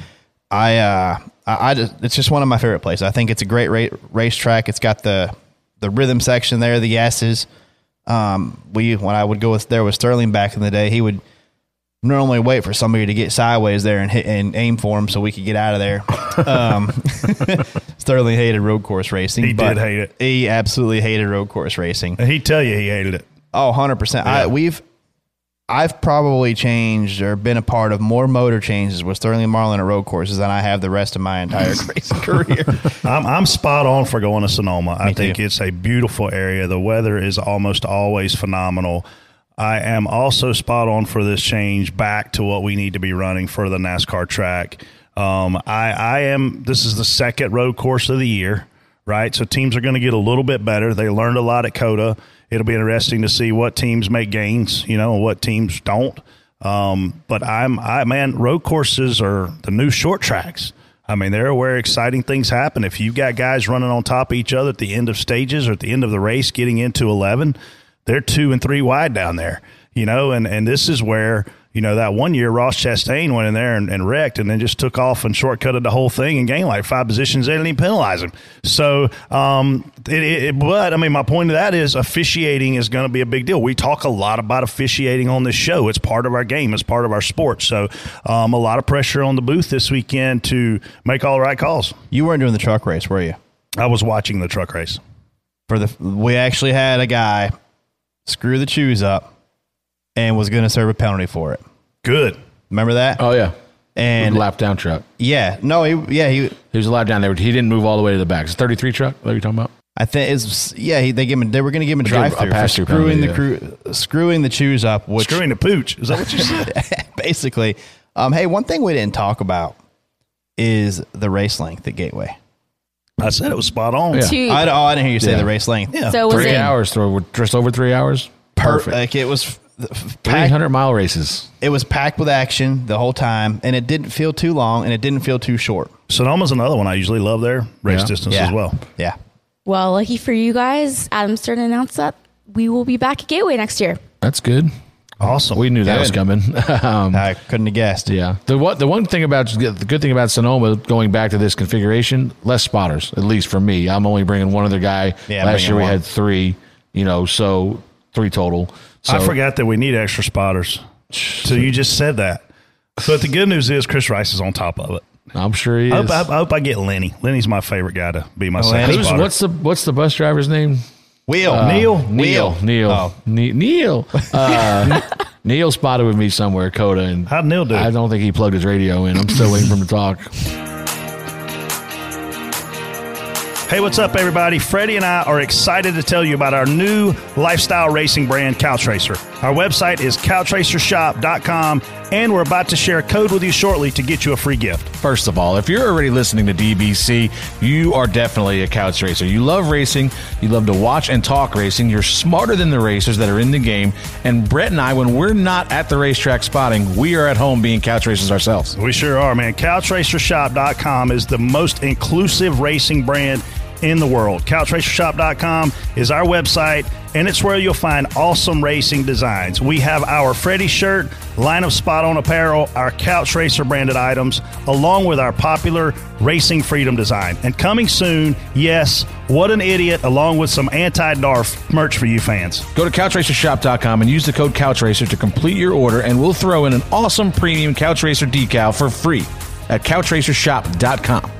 I, uh, I, I just, it's just one of my favorite places. I think it's a great ra- racetrack. It's got the the rhythm section there, the S's. Um, we when I would go with there was Sterling back in the day, he would normally wait for somebody to get sideways there and hit and aim for him so we could get out of there. Um, Sterling hated road course racing. He did hate it. He absolutely hated road course racing. And he'd tell you he hated it. Oh, 100%. I, we've I've probably changed or been a part of more motor changes with Sterling Marlin at road courses than I have the rest of my entire racing career. I'm, I'm spot on for going to Sonoma. I think too. it's a beautiful area. The weather is almost always phenomenal. I am also spot on for this change back to what we need to be running for the NASCAR track. Um, I, I am. This is the second road course of the year, right? So teams are going to get a little bit better. They learned a lot at COTA. It'll be interesting to see what teams make gains, you know, and what teams don't. Um, but I'm, I man, road courses are the new short tracks. I mean, they're where exciting things happen. If you've got guys running on top of each other at the end of stages or at the end of the race, getting into eleven, they're two and three wide down there. You know, and and this is where You know, that one year Ross Chastain went in there and, and wrecked and then just took off and shortcutted the whole thing and gained like five positions. They didn't even penalize him. So, um, it, it, but I mean, my point of that is officiating is going to be a big deal. We talk a lot about officiating on this show. It's part of our game, it's part of our sport. So, um, a lot of pressure on the booth this weekend to make all the right calls. You weren't doing the truck race, were you? I was watching the truck race. For the we actually had a guy screw the chews up and was going to serve a penalty for it. Good. Remember that? Oh yeah, and lap down truck. yeah, no, he yeah he He was a lap down there. He didn't move all the way to the back. It's a 33 truck. What are you talking about? I think it's yeah he, they give him they were going to give him a Give drive through for pass-through screwing penalty, the crew screwing the chews up, which Screwing the pooch. Is that what you said? basically. Um, hey, one thing we didn't talk about is the race length at Gateway. I said it was spot on. Yeah. Two. I, oh, I didn't hear you say Yeah. the race length. Yeah. so Three it hours, through just over three hours. Perfect. Like it was packed 300 mile races. it was packed with action the whole time, and it didn't feel too long, and it didn't feel too short. Sonoma's another one I usually love there. Race Yeah. distance yeah. as well. Yeah. Well, lucky for you guys, Adam Stern announced that we will be back at Gateway next year. That's good. Awesome. We knew that was coming. um, I couldn't have guessed. yeah. The what the one thing about the good thing about Sonoma going back to this configuration, less spotters. At least for me, I'm only bringing one other guy. Yeah, Last year we one. had three. You know, so three total. So I forgot that we need extra spotters. So you just said that. But the good news is Chris Rice is on top of it. I'm sure he I is. hope, I, I hope I get Lenny. Lenny's my favorite guy to be my Oh, second Who's, spotter. what's the what's the bus driver's name? Wheel. Neil? Neil. Neil. Oh. Ne- Neil. Uh, Neil spotted with me somewhere, COTA, and How'd Neil do? I don't think he plugged his radio in. I'm still waiting for him to talk. Hey, what's up, everybody? Freddie and I are excited to tell you about our new lifestyle racing brand, Couch Racer. Our website is couchracershop.com, and we're about to share a code with you shortly to get you a free gift. First of all, if you're already listening to DBC, you are definitely a couch racer. You love racing, you love to watch and talk racing, you're smarter than the racers that are in the game. And Brett and I, when we're not at the racetrack spotting, we are at home being couch racers ourselves. We sure are, man. CouchRacerShop.com is the most inclusive racing brand in the world. CouchRacerShop.com is our website, and it's where you'll find awesome racing designs. We have our Freddy shirt, line of spot on apparel, our Couch Racer branded items, along with our popular Racing Freedom design. And coming soon, yes, what an idiot, along with some anti Darf merch for you fans. Go to couchracershop.com and use the code couchracer to complete your order, and we'll throw in an awesome premium couch racer decal for free at couchracershop.com.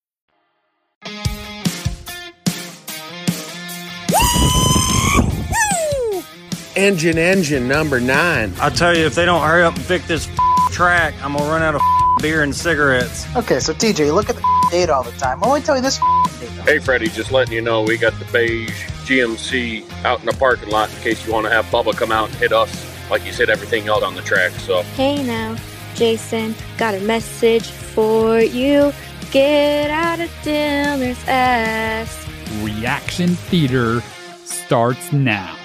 Engine, engine number nine. I tell you, if they don't hurry up and fix this track, I'm gonna run out of beer and cigarettes. Okay, so TJ, look at the date all the time. Well, let me tell you this date. Hey, Freddie, just letting you know we got the beige GMC out in the parking lot in case you want to have Bubba come out and hit us like you said everything else on the track. So Hey now, Jason, got a message for you. Get out of Diller's ass. Reaction Theater starts now.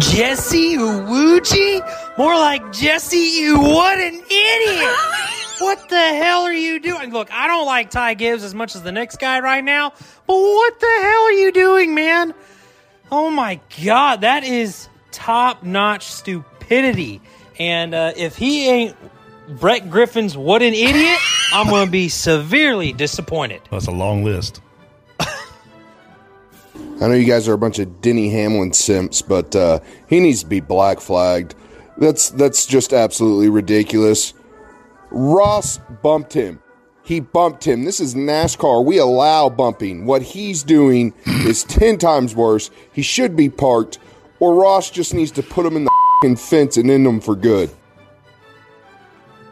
Jesse Iwuji? More like Jesse, you what an idiot! What the hell are you doing? Look, I don't like Ty Gibbs as much as the next guy right now, but what the hell are you doing, man? Oh my god, that is top notch stupidity. And uh, if he ain't Brett Griffin's what an idiot, I'm going to be severely disappointed. That's a long list. I know you guys are a bunch of Denny Hamlin simps, but uh, he needs to be black flagged. That's that's just absolutely ridiculous. Ross bumped him. He bumped him. This is NASCAR. We allow bumping. What he's doing is ten times worse. He should be parked, or Ross just needs to put him in the fing fence and end him for good.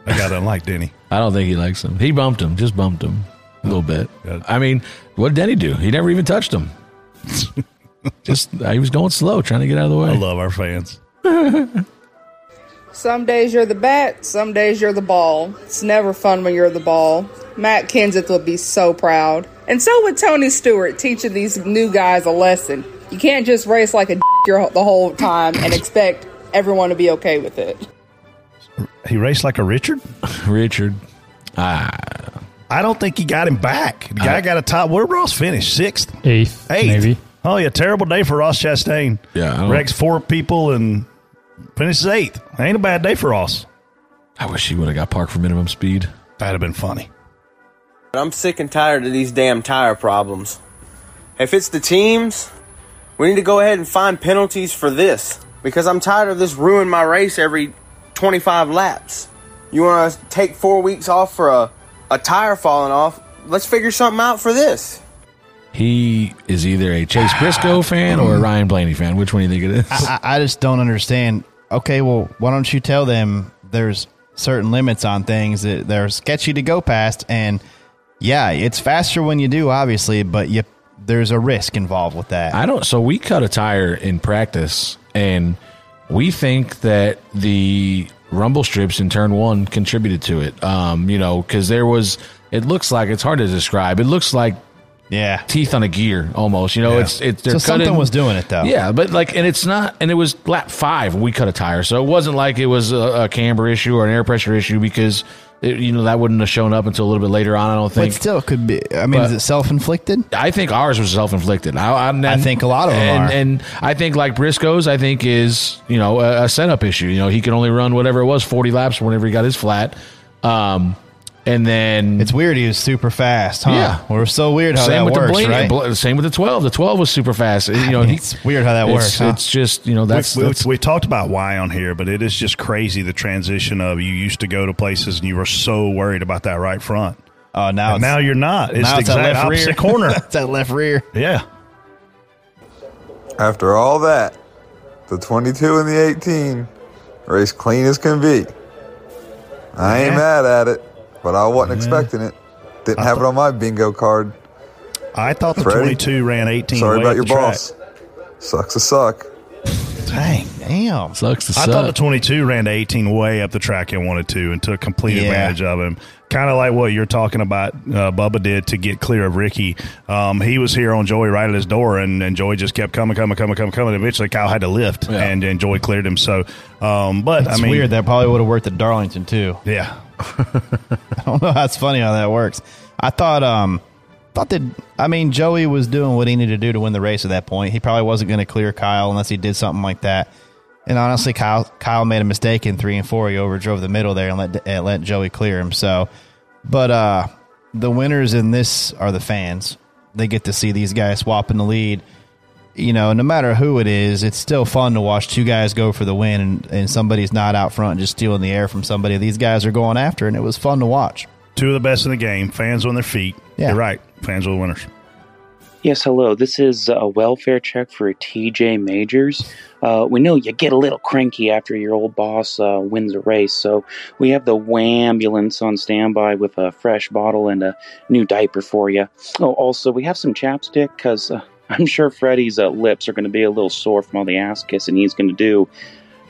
I got unlike Denny. I don't think he likes him. He bumped him, just bumped him a little bit. I mean, what did Denny do? He never even touched him. Just uh, he was going slow, trying to get out of the way. I love our fans. Some days you're the bat, some days you're the ball. It's never fun when you're the ball. Matt Kenseth would be so proud. And so would Tony Stewart teaching these new guys a lesson. You can't just race like a d- your, the whole time and expect everyone to be okay with it. He raced like a Richard. Richard. Ah. I don't think he got him back. The guy got a top. Where Ross finished? Sixth, eighth, eighth. maybe. Oh yeah, terrible day for Ross Chastain. Yeah, wrecks four people and finishes eighth. Ain't a bad day for Ross. I wish he would have got parked for minimum speed. That'd have been funny. I'm sick and tired of these damn tire problems. If it's the teams, we need to go ahead and find penalties for this because I'm tired of this ruin my race every 25 laps. You want to take four weeks off for a, a tire falling off? Let's figure something out for this. He is either a Chase Briscoe fan or a Ryan Blaney fan. Which one do you think it is? I, I I just don't understand. Okay, well, why don't you tell them there's certain limits on things that they're sketchy to go past? And yeah, it's faster when you do, obviously, but you there's a risk involved with that. I don't. So we cut a tire in practice, and we think that the rumble strips in turn one contributed to it. Um, you know, because there was. It looks like it's hard to describe. It looks like yeah, teeth on a gear almost. You know, Yeah. it's it's they're something cutting- was doing it, though. Yeah, but like, and it's not, and it was lap five when we cut a tire, so it wasn't like it was a, a camber issue or an air pressure issue because it, you know that wouldn't have shown up until a little bit later on. I don't think. But still, it could be. I mean, But- is it self inflicted? I think ours was self inflicted. I, I, I think a lot of them and, are. and I think like Briscoe's, I think is you know a, a setup issue. You know, he could only run whatever it was, forty laps whenever he got his flat. Um, and then It's weird. He was super fast, huh? Yeah. we're so weird how same that with works, the Blaney, right? Bl- same with the twelve. The twelve was super fast. You know, he- it's weird how that it's, works. huh? It's just you know that's, we, we- that's we talked about why on here, but it is just crazy the transition of you used to go to places and you were so worried about that right front. Oh, now And it's- now you're not. It's now the it's that exact left opposite rear. corner. it's that left rear. Yeah. After all that, the 22 and the 18 race clean as can be. I ain't Yeah. mad at it, but I wasn't expecting it. Didn't have it on my bingo card. I thought the Freddie, 22 ran 18. Sorry about your the track. boss. Sucks to suck. Dang. Damn. Sucks to suck. I thought the 22 ran to 18 way up the track and wanted to and took complete Yeah. advantage of him. Kind of like what you're talking about, uh, Bubba did to get clear of Ricky. Um, he was here on Joey right at his door, and, and Joey just kept coming, coming, coming, coming, coming. Eventually, Kyle had to lift, and, and Joey cleared him. So, um, but It's I mean, weird. That probably would have worked at Darlington too. Yeah. I don't know. That's funny how that works. I thought, um, thought that I mean Joey was doing what he needed to do to win the race at that point. He probably wasn't going to clear Kyle unless he did something like that. And honestly, Kyle Kyle made a mistake in three and four. He overdrove the middle there and let and let Joey clear him. So, but uh, the winners in this are the fans. They get to see these guys swapping the lead. You know, no matter who it is, it's still fun to watch two guys go for the win and, and somebody's not out front just stealing the air from somebody. These guys are going after, and it was fun to watch. two of the best in the game. Fans on their feet. Yeah. You're right. Fans are the winners. Yes, hello. This is a welfare check for TJ Majors. Uh, we know you get a little cranky after your old boss uh, wins a race, so we have the ambulance on standby with a fresh bottle and a new diaper for you. Oh, also, we have some chapstick because uh, I'm sure Freddie's uh, lips are going to be a little sore from all the ass kissing he's going to do.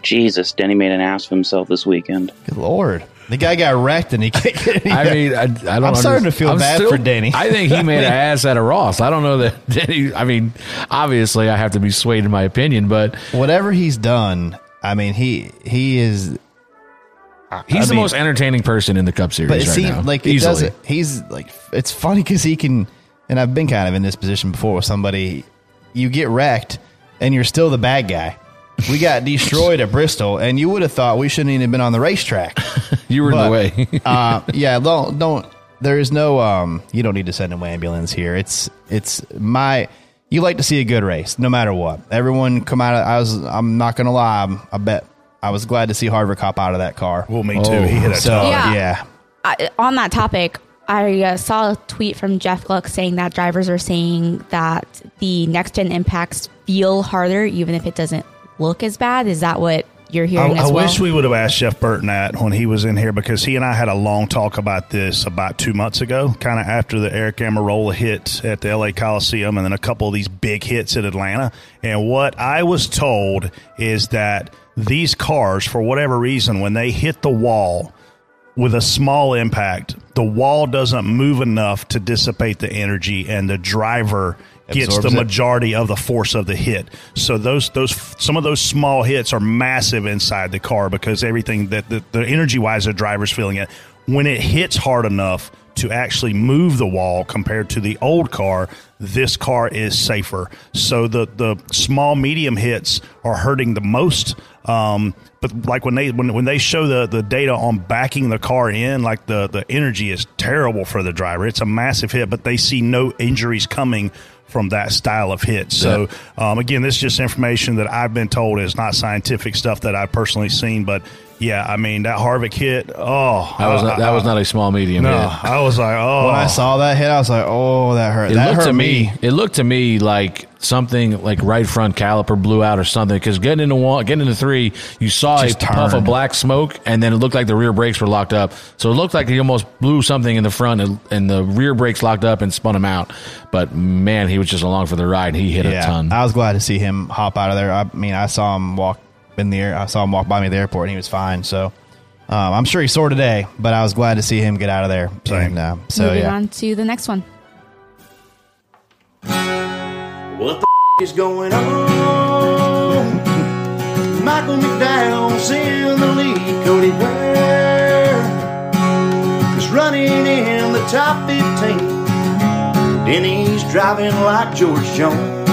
Jesus, Denny made an ass of himself this weekend. Good lord. The guy got wrecked and he can't get any. I mean, I, I don't. I'm starting to feel I'm bad still- for Danny. I think he made an ass out of Ross. I don't know that Danny. I mean, obviously, I have to be swayed in my opinion, but Whatever he's done, I mean, he he is. he's I the mean, most entertaining person in the Cup Series But it right seems now. like it easily. doesn't. He's like it's funny because he can, and I've been kind of in this position before with somebody. You get wrecked, and you're still the bad guy. We got destroyed at Bristol, and you would have thought we shouldn't even have been on the racetrack. You were in the way. uh, yeah, don't don't. There is no. Um, you don't need to send an ambulance here. It's it's my. You like to see a good race, no matter what. Everyone come out. Of, I was. I'm not gonna lie. I'm, I bet. I was glad to see Harvick hop out of that car. Well, me too. He hit a so, ton. Yeah. yeah. I, on that topic, I uh, saw a tweet from Jeff Gluck saying that drivers are saying that the next gen impacts feel harder, even if it doesn't look as bad. Is that what you're hearing I as well. wish we would have asked Jeff Burton that when he was in here because he and I had a long talk about this about two months ago, kind of after the Aric Almirola hit at the LA Coliseum and then a couple of these big hits at Atlanta. And what I was told is that these cars, for whatever reason, when they hit the wall, with a small impact, the wall doesn't move enough to dissipate the energy, and the driver gets Absorbs the it. majority of the force of the hit. So those those some of those small hits are massive inside the car because everything that the, the energy wise the driver's feeling it when it hits hard enough to actually move the wall compared to the old car this car is safer so the the small medium hits are hurting the most um, but like when they when, when they show the, the data on backing the car in like the the energy is terrible for the driver it's a massive hit but they see no injuries coming from that style of hit. So um, again, this is just information that I've been told is not scientific stuff that I've personally seen. But yeah, I mean that Harvick hit. Oh, That was I- not, that was not a small medium. No, hit. I was like, oh. When I saw that hit, I was like, oh, that hurt. It that looked hurt to me. me. It looked to me like something like right front caliper blew out or something. Because getting into one, getting into three, you saw Just a puff of black smoke, and then it looked like the rear brakes were locked up. So it looked like he almost blew something in the front, and, and the rear brakes locked up and spun him out. But man, he was just along for the ride. and He hit a ton. I was glad to see him hop out of there. I mean, I saw him walk in the air. I saw him walk by me at the airport, and he was fine. So um, I'm sure he's sore today, but I was glad to see him get out of there. And, uh, so Moving yeah, on to the next one. What the is going on? Michael McDowell's in the lead. Cody Ware is running in the top 15. Denny's driving like George Jones.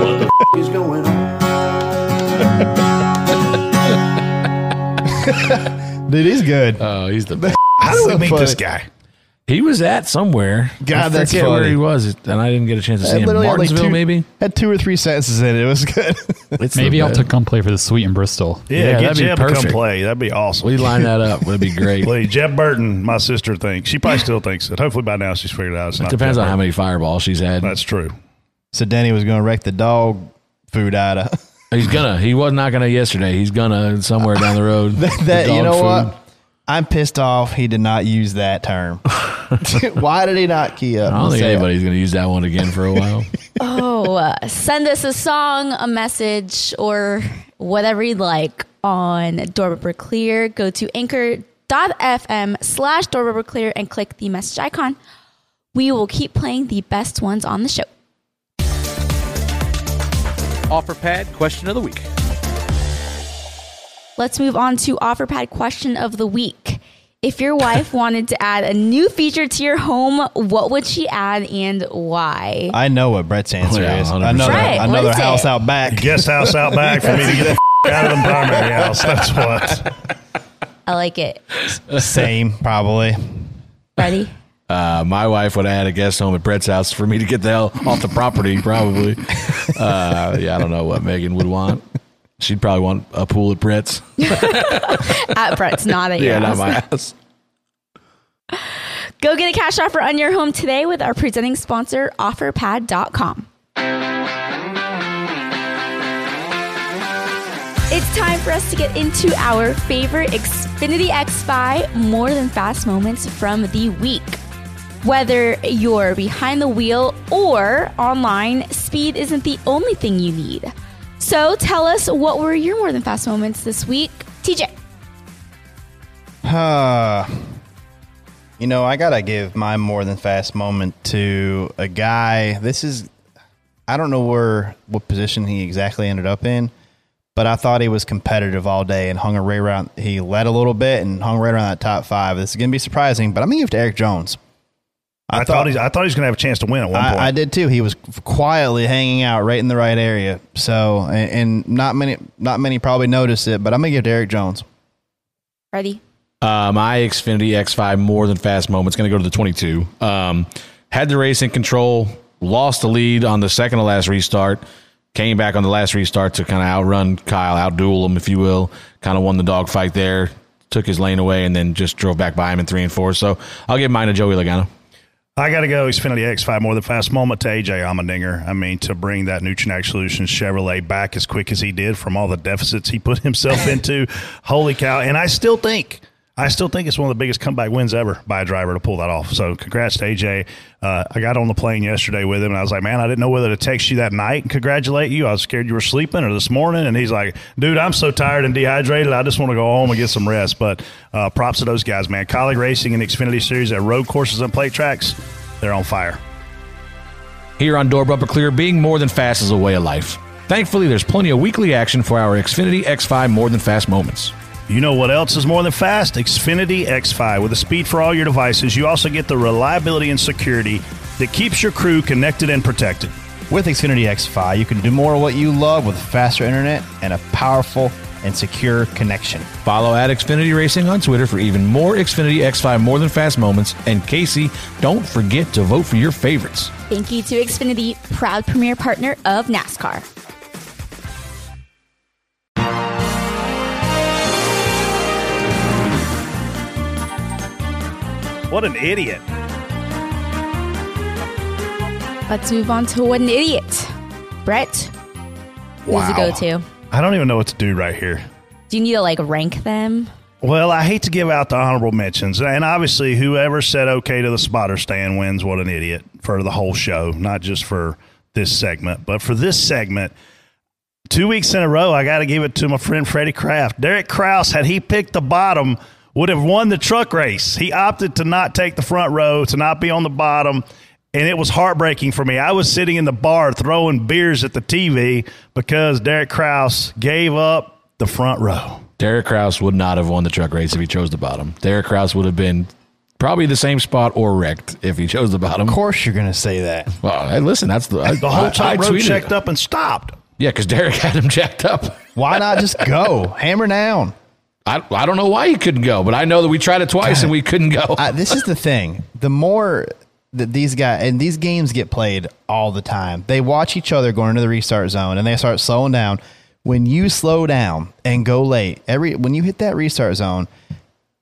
What the is going on? dude, he's good. Oh, he's the best. How do we So meet this guy? He was at somewhere. God, I that's forget where he was, and I didn't get a chance to see him. literally had, like, Martinsville, two- maybe. Had two or three sentences in it. It was good. It's Maybe I'll best. to come play for the Sweet in Bristol. Yeah, Yeah, get that'd be Jeb to come perfect. play. That'd be awesome. We line that up. Would be great. Please, Jeb Burton, my sister thinks she probably still thinks it. Hopefully by now she's figured it out. It's not Depends Jeb on how Burton. many fireballs she's had. That's true. so Denny was going to wreck the dog food out of He's gonna. He was not gonna yesterday. He's gonna somewhere down the road. that. The that- you know food. what? I'm pissed off. He did not use that term. Why did he not key up? I don't think say it? anybody's gonna use that one again for a while. Oh, uh, send us a song, a message, or whatever you'd like on Door Bumper Clear. Go to anchor.fm slash Door Bumper Clear and click the message icon. We will keep playing the best ones on the show. OfferPad question of the week. Let's move on to OfferPad question of the week. If your wife wanted to add a new feature to your home, what would she add and why? I know what Brett's answer oh, Yeah, is. Another, Right, another is house it? out back. Guest house out back for me to get the out of the primary house. That's what. I like it. Same, probably. Ready? Uh, my wife would have had a guest home at Brett's house for me to get the hell off the property. Probably. Uh, yeah, I don't know what Megan would want. She'd probably want a pool at Brett's. At Brett's, not at your yeah, not my house. Go get a cash offer on your home today with our presenting sponsor, OfferPad.com. It's time for us to get into our favorite Xfinity X5 more than fast moments from the week. Whether you're behind the wheel or online, speed isn't the only thing you need. So tell us what were your more than fast moments this week, TJ. Uh, you know, I gotta give my more than fast moment to a guy. This is, I don't know where what position he exactly ended up in, but I thought he was competitive all day and hung right around. He led a little bit and hung right around that top five. This is gonna be surprising, but I'm gonna give it to Erik Jones. I, thought he's, I thought he was going to have a chance to win at one point. I, I did too. He was quietly hanging out right in the right area. So, and, and not many, not many probably noticed it, but I'm gonna give Derek Jones. Ready? Uh, my Xfinity X5 more than fast moment's going to go to the 22. Um, had the race in control, lost the lead on the second to last restart, came back on the last restart to kind of outrun Kyle, outduel him, if you will. Kind of won the dogfight there, took his lane away, and then just drove back by him in three and four. So I'll give mine to Joey Logano. I got to go Xfinity X5 more than fast moment to AJ Allmendinger. I mean, to bring that Nutrien Ag Solutions Chevrolet back as quick as he did from all the deficits he put himself into. Holy cow. And I still think. I still think it's one of the biggest comeback wins ever by a driver to pull that off. So, congrats to AJ. Uh, I got on the plane yesterday with him, and I was like, "Man, I didn't know whether to text you that night and congratulate you. I was scared you were sleeping, or this morning." And he's like, "Dude, I'm so tired and dehydrated. I just want to go home and get some rest." But uh, props to those guys, man. Kaulig Racing and Xfinity Series at road courses and plate tracks, they're on fire. Here on Door Bumper Clear, being more than fast is a way of life. Thankfully, there's plenty of weekly action for our Xfinity X5 More Than Fast moments. You know what else is more than fast? Xfinity X5. With the speed for all your devices, you also get the reliability and security that keeps your crew connected and protected. With Xfinity X5, you can do more of what you love with faster internet and a powerful and secure connection. Follow at Xfinity Racing on Twitter for even more Xfinity X5 More Than Fast moments. And Casey, don't forget to vote for your favorites. Thank you to Xfinity, proud premier partner of NASCAR. What an idiot. Let's move on to what an idiot. Brett, who's the go to? I don't even know what to do right here. Do you need to like rank them? Well, I hate to give out the honorable mentions, and obviously, whoever said okay to the spotter stand wins. What an idiot for the whole show, not just for this segment, but for this segment. Two weeks in a row, I got to give it to my friend Freddie Kraft. Derek Kraus, had he picked the bottom, would have won the truck race. He opted to not take the front row, to not be on the bottom, and it was heartbreaking for me. I was sitting in the bar throwing beers at the TV because Derek Kraus gave up the front row. Derek Kraus would not have won the truck race if he chose the bottom. Derek Kraus would have been probably the same spot or wrecked if he chose the bottom. Of course, you're going to say that. Well, hey, listen, that's the I, The whole I- top I row tweeted checked up and stopped. Yeah, because Derek had him jacked up. Why not just go hammer down? I, I don't know why he couldn't go, but I know that we tried it twice and we couldn't go. I, this is the thing. The more that these guys and these games get played all the time, they watch each other going into the restart zone and they start slowing down. When you slow down and go late, every when you hit that restart zone,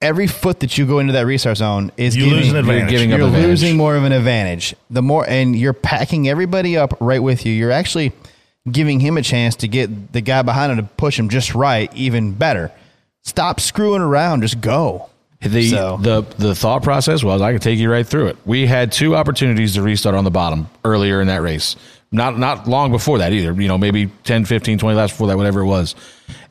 every foot that you go into that restart zone is You giving, lose an advantage. You're giving up you're advantage. losing more of an advantage. The more and you're packing everybody up right with you. You're actually giving him a chance to get the guy behind him to push him just right, even better. Stop screwing around. Just go. The, So- the the thought process was I could take you right through it. We had two opportunities to restart on the bottom earlier in that race. Not not long before that either. You know, maybe 10, 15, 20 laps before that, whatever it was.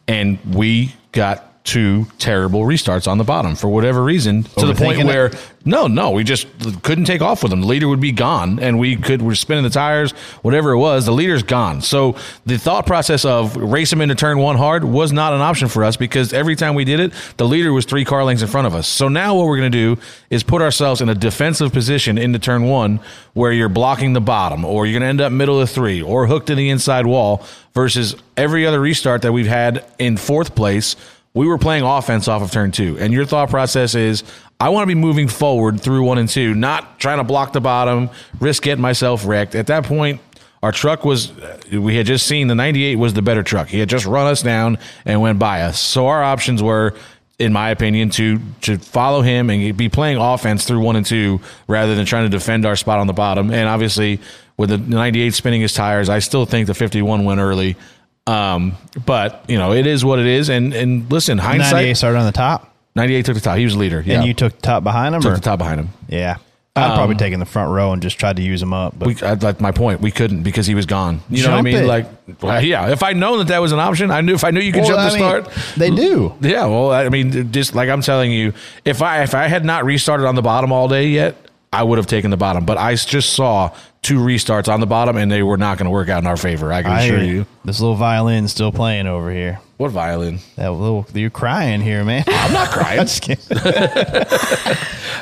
And we got two terrible restarts on the bottom for whatever reason to the point where it? no, no, we just couldn't take off with them. The leader would be gone and we could we're spinning the tires, whatever it was, the leader's gone. So the thought process of race him into turn one hard was not an option for us because every time we did it, the leader was three car lengths in front of us. So now what we're going to do is put ourselves in a defensive position into turn one where you're blocking the bottom or you're going to end up middle of three or hooked in the inside wall versus every other restart that we've had in fourth place we were playing offense off of turn two. And your thought process is, I want to be moving forward through one and two, not trying to block the bottom, risk getting myself wrecked. At that point, our truck was, uh, we had just seen the 98 was the better truck. He had just run us down and went by us. So our options were, in my opinion, to to follow him and be playing offense through one and two rather than trying to defend our spot on the bottom. And obviously, with the 98 spinning his tires, I still think the 51 went early. Um, but you know, it is what it is. And and listen, hindsight. 98 started on the top. 98 took the top. He was the leader. Yeah, And you took the top behind him? took or? the top behind him. Yeah. I'd Um, probably taken the front row and just tried to use him up. But We, I, like my point, we couldn't because he was gone. You know what I mean? it. Like, well, yeah. If I'd known that that was an option, I knew if I knew you could Well, jump I the mean, start. they do. Yeah. Well, I mean, just like I'm telling you, if I if I had not restarted on the bottom all day yet, I would have taken the bottom. But I just saw two restarts on the bottom, and they were not going to work out in our favor. I can I assure you. This little violin's still playing over here. What violin? That little you're crying here, man. I'm not crying. I'm just kidding.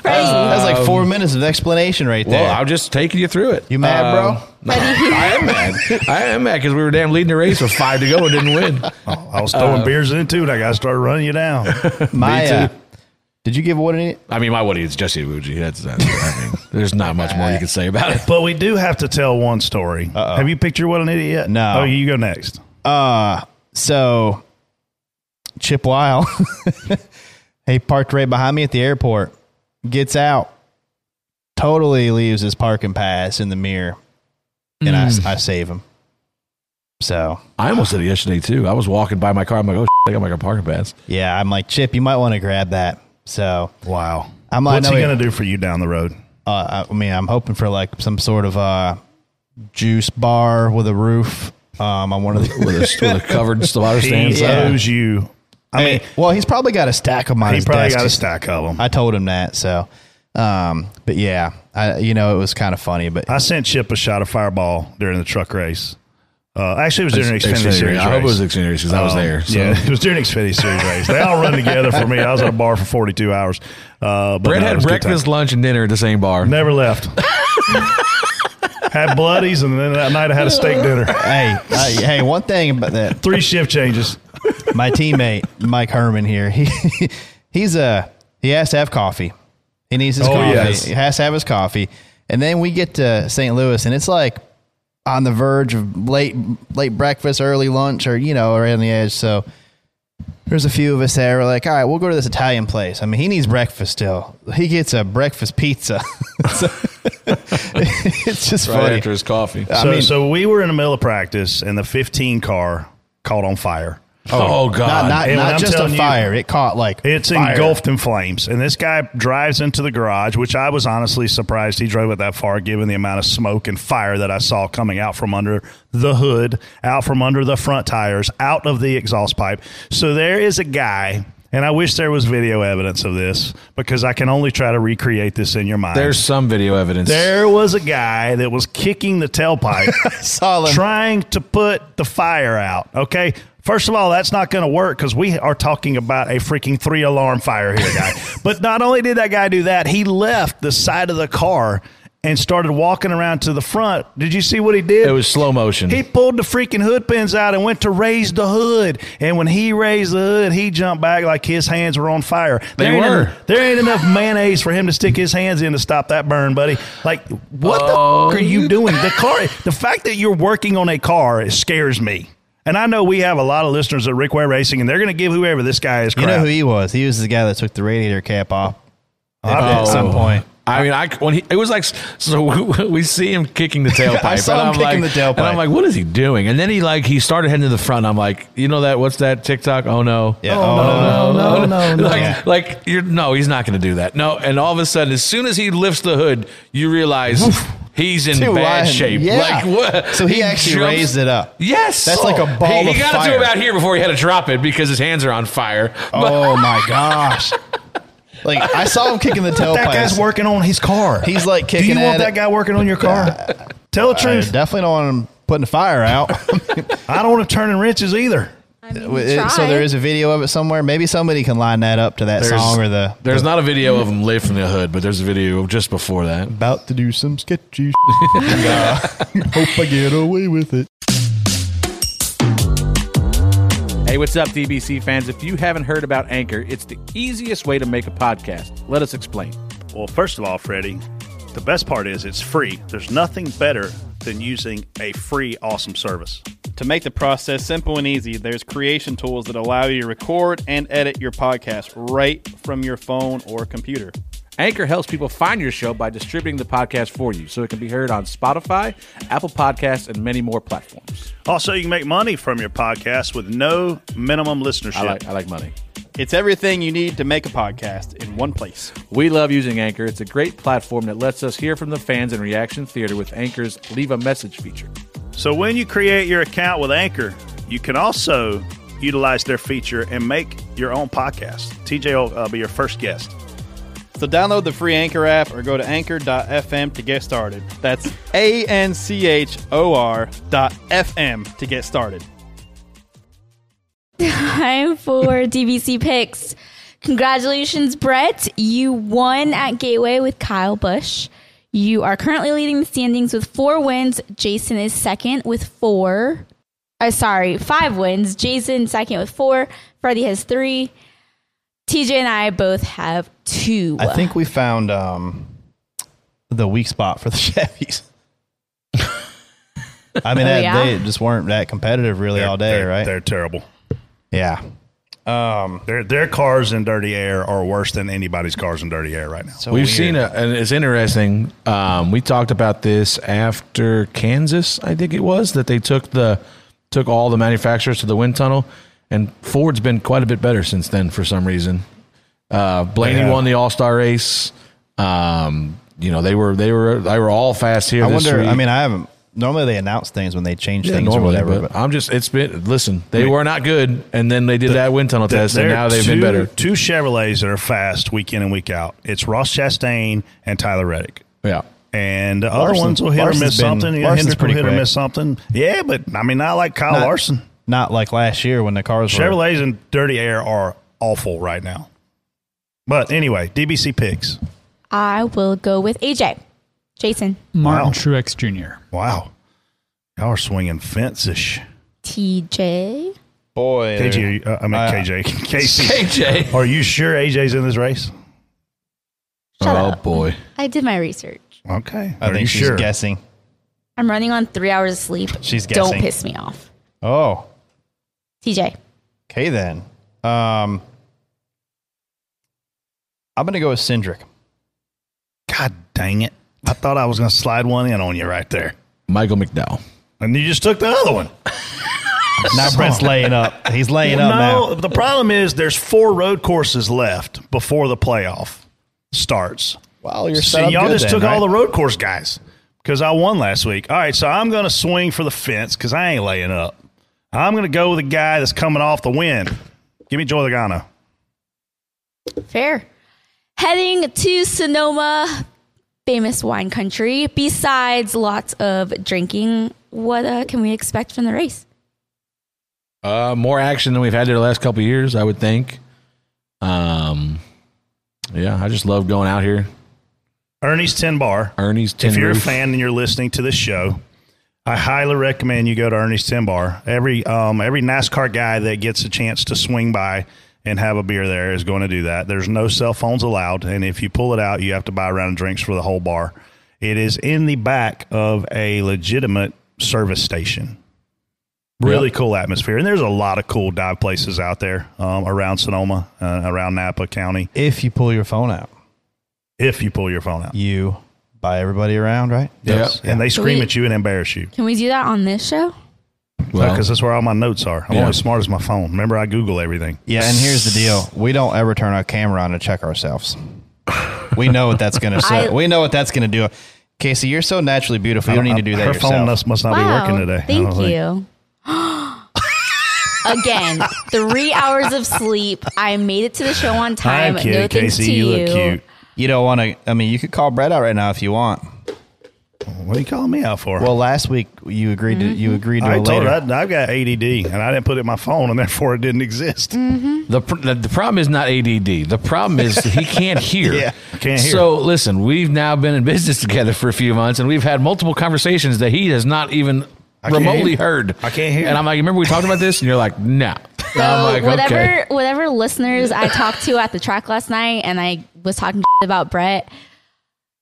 That's like four minutes of explanation right there. Um, Well, I'm just taking you through it. You mad, bro? Um, no, I am mad. I am mad because we were damn leading the race with five to go and didn't win. I was throwing Uh, beers in too, and I got to start running you down. My, Me too. uh, did you give what any? I mean, my Woody is Jesse Iwuji. That's, that's I mean, there's not much more you can say about it. But we do have to tell one story. Have you picked your what an idiot yet? No. Oh, you go next. Uh, so Chip Wile, he parked right behind me at the airport, gets out, totally leaves his parking pass in the mirror, and Mm. I, I save him. So I almost did it yesterday too. I was walking by my car. I'm like, oh, I got my parking pass. yeah, I'm like Chip. You might want to grab that. So wow, I'm like, What's no, he going to do for you down the road? Uh, I mean, I'm hoping for like some sort of uh, juice bar with a roof. Um, on one of the with a, with a covered water stand. He owes you. I Hey, mean, well, he's probably got a stack of them He probably desk. got a stack of them. I told him that. So, um, but yeah, I, you know, it was kind of funny. But I sent Chip a shot of Fireball during the truck race. Uh, actually, it was during the Ex- Xfinity Xfinity Series. race. I hope it race. was Xfinity race 'cause I was Um, there, so. Yeah, it was during the Xfinity Series race. They all run together for me. I was at a bar for 42 hours. Uh, but Brett no, had was a good time. breakfast, lunch, and dinner at the same bar. Never left. had bloodies, and then that night I had a steak dinner. hey, I, hey, one thing about that three shift changes. My teammate Mike Herman here, he he's a he has to have coffee. He needs his Oh, coffee. yes. He has to have his coffee, and then we get to St. Louis, and it's like on the verge of late late breakfast, early lunch, or you know, right on the edge. So there's a few of us there. We're like, all right, we'll go to this Italian place. I mean, he needs breakfast still. He gets a breakfast pizza. So- it's just right funny. after his coffee. I so, mean- so we were in the middle of practice, and the 15 car caught on fire. Oh, oh, God. Not, not, And when not I'm just a telling you- fire. it caught like It's fire. engulfed in flames. And this guy drives into the garage, which I was honestly surprised he drove it that far, given the amount of smoke and fire that I saw coming out from under the hood, out from under the front tires, out of the exhaust pipe. So there is a guy, and I wish there was video evidence of this because I can only try to recreate this in your mind. There's some video evidence. There was a guy that was kicking the tailpipe, trying to put the fire out. Okay. First of all, that's not going to work because we are talking about a freaking three alarm fire here, guy. but not only did that guy do that, he left the side of the car and started walking around to the front. Did you see what he did? It was slow motion. He pulled the freaking hood pins out and went to raise the hood. And when he raised the hood, he jumped back like his hands were on fire. They there ain't were. en- there ain't enough mayonnaise for him to stick his hands in to stop that burn, buddy. Like, what Oh, the f- are you doing? The car, the fact that you're working on a car scares me. And I know we have a lot of listeners at Rick Ware Racing, and they're going to give whoever this guy is You know who he was? He was the guy that took the radiator cap off I at some oh. point. I mean, I when he it was like so we, we see him kicking the tailpipe. I saw and him I'm kicking like, the tailpipe. and I'm like, what is he doing? And then he like he started heading to the front. I'm like, you know that what's that TikTok? Oh no, Yeah. oh, Oh, no, no, no, no. Like, Yeah. like you're no, he's not going to do that. No, and all of a sudden, as soon as he lifts the hood, you realize he's in Too bad wide. shape. Yeah. Like what? So he actually raised it up. Yes, That's like a ball He, he of got it fire. to about here before he had to drop it because his hands are on fire. Oh my gosh! Like I saw him kicking the tailpipe. that guy's working on his car. He's like Do kicking you want at that it. guy working on your car? Tell the truth. I truth. definitely don't want him putting the fire out. I don't want him turning wrenches either. So there is a video of it somewhere. Maybe somebody can line that up to that There's- song or the. There's the- not a video of him from the hood, but there's a video of just before that. about to do some sketchy. uh, hope I get away with it. Hey, what's up, DBC fans? If you haven't heard about Anchor, it's the easiest way to make a podcast. Let us explain. Well, first of all, Freddie, the best part is it's free. There's nothing better than using a free, awesome service. To make the process simple and easy, there's creation tools that allow you to record and edit your podcast right from your phone or computer. Anchor helps people find your show by distributing the podcast for you so it can be heard on Spotify, Apple Podcasts, and many more platforms. Also, you can make money from your podcast with no minimum listenership. I like, I like money. It's everything you need to make a podcast in one place. We love using Anchor. It's a great platform that lets us hear from the fans in Reaction Theater with Anchor's Leave a Message feature. So when you create your account with Anchor, you can also utilize their feature and make your own podcast. TJ will uh, be your first guest. So download the free Anchor app or go to anchor.fm to get started. That's A N C H O R dot FM to get started. Time for DBC picks. Congratulations, Brett. You won at Gateway with Kyle Busch. You are currently leading the standings with four wins. Jason is second with four. Uh, sorry, five wins. Jason second with four. Freddie has three. TJ and I both have two. I think we found um, the weak spot for the Chevys. I mean, Oh, that, yeah? they just weren't that competitive really all day, they're- right? They're terrible. Yeah. Um, their their cars in dirty air are worse than anybody's cars in dirty air right now. So We've seen it, and it's interesting. Um, we talked about this after Kansas, I think it was, that they took the took all the manufacturers to the wind tunnel, and Ford's been quite a bit better since then for some reason. Uh, Blaney Yeah. won the All Star race. Um, you know they were they were they were all fast here. I this wonder. week. I mean, I haven't. Normally, they announce things when they change Yeah, things normally, or whatever. but I'm just it's been listen. They Wait. were not good, and then they did that wind tunnel Th- test, and now they've been better. Two Chevrolets that are fast week in and week out. It's Ross Chastain and Tyler Reddick. Yeah. And the other ones will hit Larson's or miss been- something. Yeah, Larson's Hendrick will pretty hit or miss something. Yeah, but I mean, not like Kyle Not- Larson. Not like last year when the cars were. Chevrolets in dirty air are awful right now. But anyway, DBC picks. I will go with AJ. Jason. Martin Wow. Truex Jr. Wow. Y'all are swinging fence-ish. TJ. Boy, KJ, are you- uh, I mean Uh, KJ, Casey. KJ. Are you sure AJ's in this race? Shut oh up. boy. I did my research. Okay. I Are think you she's sure? guessing. I'm running on three hours of sleep. She's guessing. Don't piss me off. Oh, TJ. okay then. Um, I'm gonna go with Cindric. God dang it. I thought I was going to slide one in on you right there. Michael McDowell. And you just took the other one. Now Brent's laying up. He's laying up no, now. the problem is there's four road courses left before the playoff starts. Well, you're See, set up y'all just then, took all the road course guys because I won last week. All right, so I'm going to swing for the fence because I ain't laying up. I'm going to go with a guy that's coming off the win. Give me Joey Logano. Fair. Heading to Sonoma, famous wine country. Besides lots of drinking, what uh, can we expect from the race? Uh, more action than we've had there the last couple of years, I would think. Um, yeah, I just love going out here. Ernie's Tin Bar. Ernie's Tin if you're Roof. a fan and you're listening to this show, I highly recommend you go to Ernie's Tin Bar. Every um, every NASCAR guy that gets a chance to swing by and have a beer there is going to do that. There's no cell phones allowed, and if you pull it out, you have to buy a round of drinks for the whole bar. It is in the back of a legitimate service station. Really cool atmosphere, and there's a lot of cool dive places out there um, around Sonoma, uh, around Napa County. If you pull your phone out, If you pull your phone out, you buy everybody around, right? Yes. and they scream we- at you and embarrass you. Can we do that on this show? Well- because that's where all my notes are. I'm Yeah. only as smart as my phone. Remember, I Google everything. Yeah, and here's the deal: we don't ever turn our camera on to check ourselves. We know what that's going to say. We know what that's going to do. Casey, you're so naturally beautiful. You don't need to do that Her yourself. phone must, must not be working today. Thank don't you. Again, three hours of sleep. I made it to the show on time. I'm kidding, no thanks Casey. to You you. look cute. You don't want to. I mean, you could call Brett out right now if you want. What are you calling me out for? Well, last week you agreed to you mm-hmm. agreed to I a told later. her I, I've got ADD and I didn't put it in my phone, and therefore it didn't exist. Mm-hmm. The, pr- the the problem is not ADD. The problem is he can't hear. Yeah, can't hear. So listen, we've now been in business together for a few months, and we've had multiple conversations that he has not even I can't remotely hear. heard. I can't hear. And I'm like, remember we talked about this, and you're like, no. So I'm like, whatever okay. whatever listeners I talked to at the track last night, and I was talking about Brett,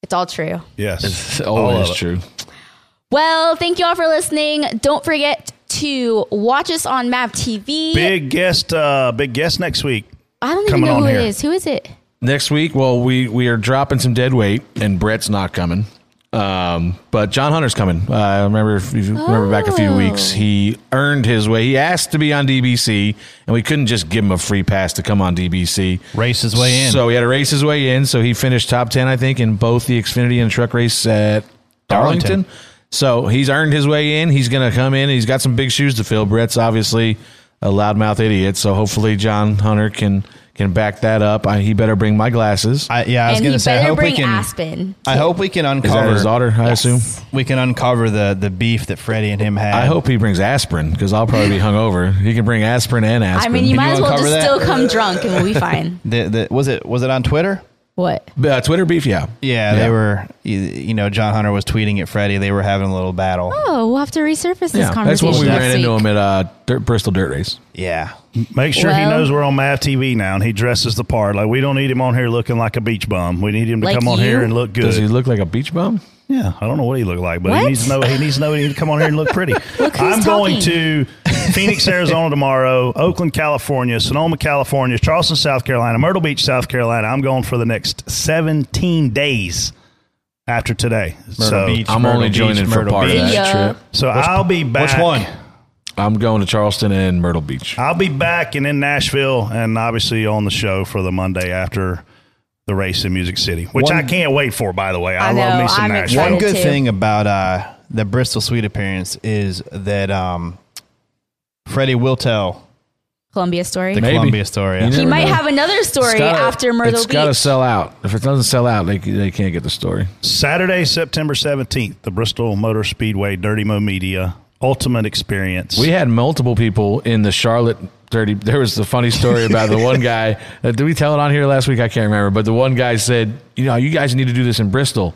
it's all true. Yes, It's All always of it. true. Well, thank you all for listening. Don't forget to watch us on MAV TV. Big guest, uh, big guest next week. I don't even know on who here. it is. Who is it? Next week, well, we we are dropping some dead weight, and Brett's not coming. Um, but John Hunter's coming. Uh, I remember if you remember back a few Oh. weeks, he earned his way. He asked to be on DBC, and we couldn't just give him a free pass to come on DBC. Race his way in. So he had to race his way in. So he finished top ten, I think, in both the Xfinity and truck race at Darlington. Darlington. So he's earned his way in. He's going to come in. He's got some big shoes to fill. Brett's obviously a loudmouth idiot. So hopefully John Hunter can can back that up. I, he better bring my glasses. I, yeah, I was and going to say. I better hope we bring can. Aspen. I hope we can Is uncover that his daughter? I assume. We can uncover the the beef that Freddie and him had. I hope he brings aspirin because I'll probably be hungover. He can bring aspirin and aspirin. I aspirin. mean, you might as well just uncover that? still come drunk and we'll be fine. The, the, was it was it on Twitter? What? Uh, Twitter beef, yeah. Yeah, Yeah. they were. You, you know, John Hunter was tweeting at Freddie. They were having a little battle. Oh, we'll have to resurface this Yeah, that's when we next ran into week. him at uh, Dirt, Bristol Dirt Race. Yeah. Make sure he knows we're on MAV TV now, and he dresses the part. Like we don't need him on here looking like a beach bum. We need him to Like come on you? here and look good. Does he look like a beach bum? Yeah, I don't know what he looked like, but What? he needs to know. He needs to know he needs to come on here and look pretty. Look who's I'm going to Phoenix, Arizona tomorrow, Oakland, California, Sonoma, California, Charleston, South Carolina, Myrtle Beach, South Carolina. I'm going for the next 17 days after today. Myrtle so Beach, I'm Myrtle only Beach, joining for Myrtle part of that Beach. trip. So Which- I'll be back. which one? I'm going to Charleston and Myrtle Beach. I'll be back and in Nashville and obviously on the show for the Monday after the race in Music City, which One- I can't wait for, by the way. I, I love know, me some I'm Nashville. One good too. thing about uh, the Bristol Suite appearance is that um, Freddie will tell Columbia story. the Columbia story. You he might know. have another story gotta- after Myrtle It's Beach. It's got to sell out. If it doesn't sell out, they, they can't get the story. Saturday, September 17th, the Bristol Motor Speedway Dirty Mo Media Ultimate Experience. We had multiple people in the Charlotte Dirty. There was the funny story about the one guy. Uh, did we tell it on here last week? I can't remember. But the one guy said, "You know, you guys need to do this in Bristol."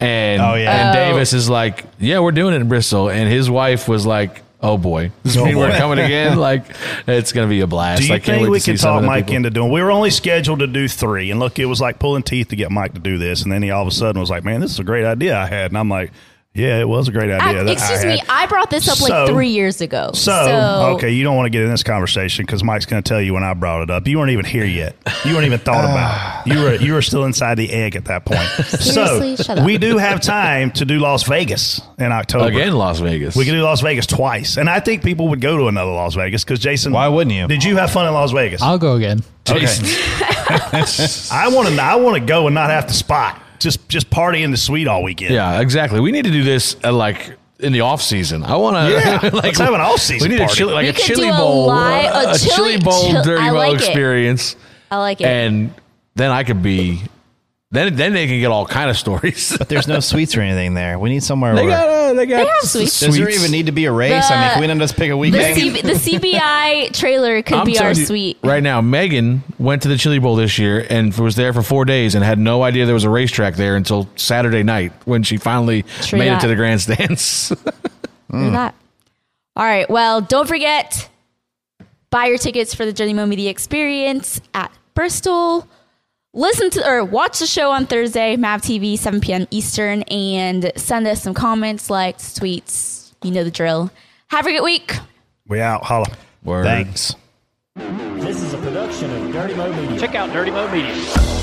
And Oh, yeah. and Oh. Davis is like, "Yeah, we're doing it in Bristol." And his wife was like, "Oh boy, this Oh, mean we're coming again? Like, it's gonna be a blast." Do you I can't think wait we to can some talk Mike people. into doing? We were only scheduled to do three, and look, it was like pulling teeth to get Mike to do this, and then he all of a sudden was like, "Man, this is a great idea I had," and I'm like, "Yeah, it was a great idea." I excuse me, had." I brought this up like three years ago. So, okay, you don't want to get in this conversation because Mike's going to tell you when I brought it up. You weren't even here yet. You weren't even thought ah. about it. You were you were still inside the egg at that point. Seriously? Shut so up. we do have time to do Las Vegas in October. Again, Las Vegas. We can do Las Vegas twice, and I think people would go to another Las Vegas because Jason. Why wouldn't you? Did you have fun in Las Vegas? I'll go again. Okay. I want to. I want to go and not have to spot. Just just party in the suite all weekend. Yeah, exactly. We need to do this uh, like in the off season. I want to. Yeah, like, let's have an off-season We need party. a chili, like We a could chili do a bowl, li- uh, a a chili chili- bowl chil- dirty I mo like it. experience, I like it. and then I could be. Then then they can get all kind of stories. But there's no suites or anything there. We need somewhere. They where, got uh, they got They have sweets. does there even need to be a race? I mean, can we not just pick a the, weekend? C- the CBI trailer could I'm be our telling you, suite. Right now, Megan went to the Chili Bowl this year and was there for four days and had no idea there was a racetrack there until Saturday night when she finally True made that. it to the grandstands. Look that. All right. Well, don't forget buy your tickets for the Journey Mo Media Experience at Bristol. Listen to or watch the show on Thursday, MAV TV, 7 p.m. Eastern, and send us some comments, likes, tweets. You know the drill. Have a good week. We out. Holla. Word. Thanks. This is a production of Dirty Mo Media. Check out Dirty Mo Media.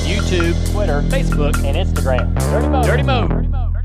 YouTube, Twitter, Facebook, and Instagram. Dirty Mo. Dirty Mo. Dirty Mo.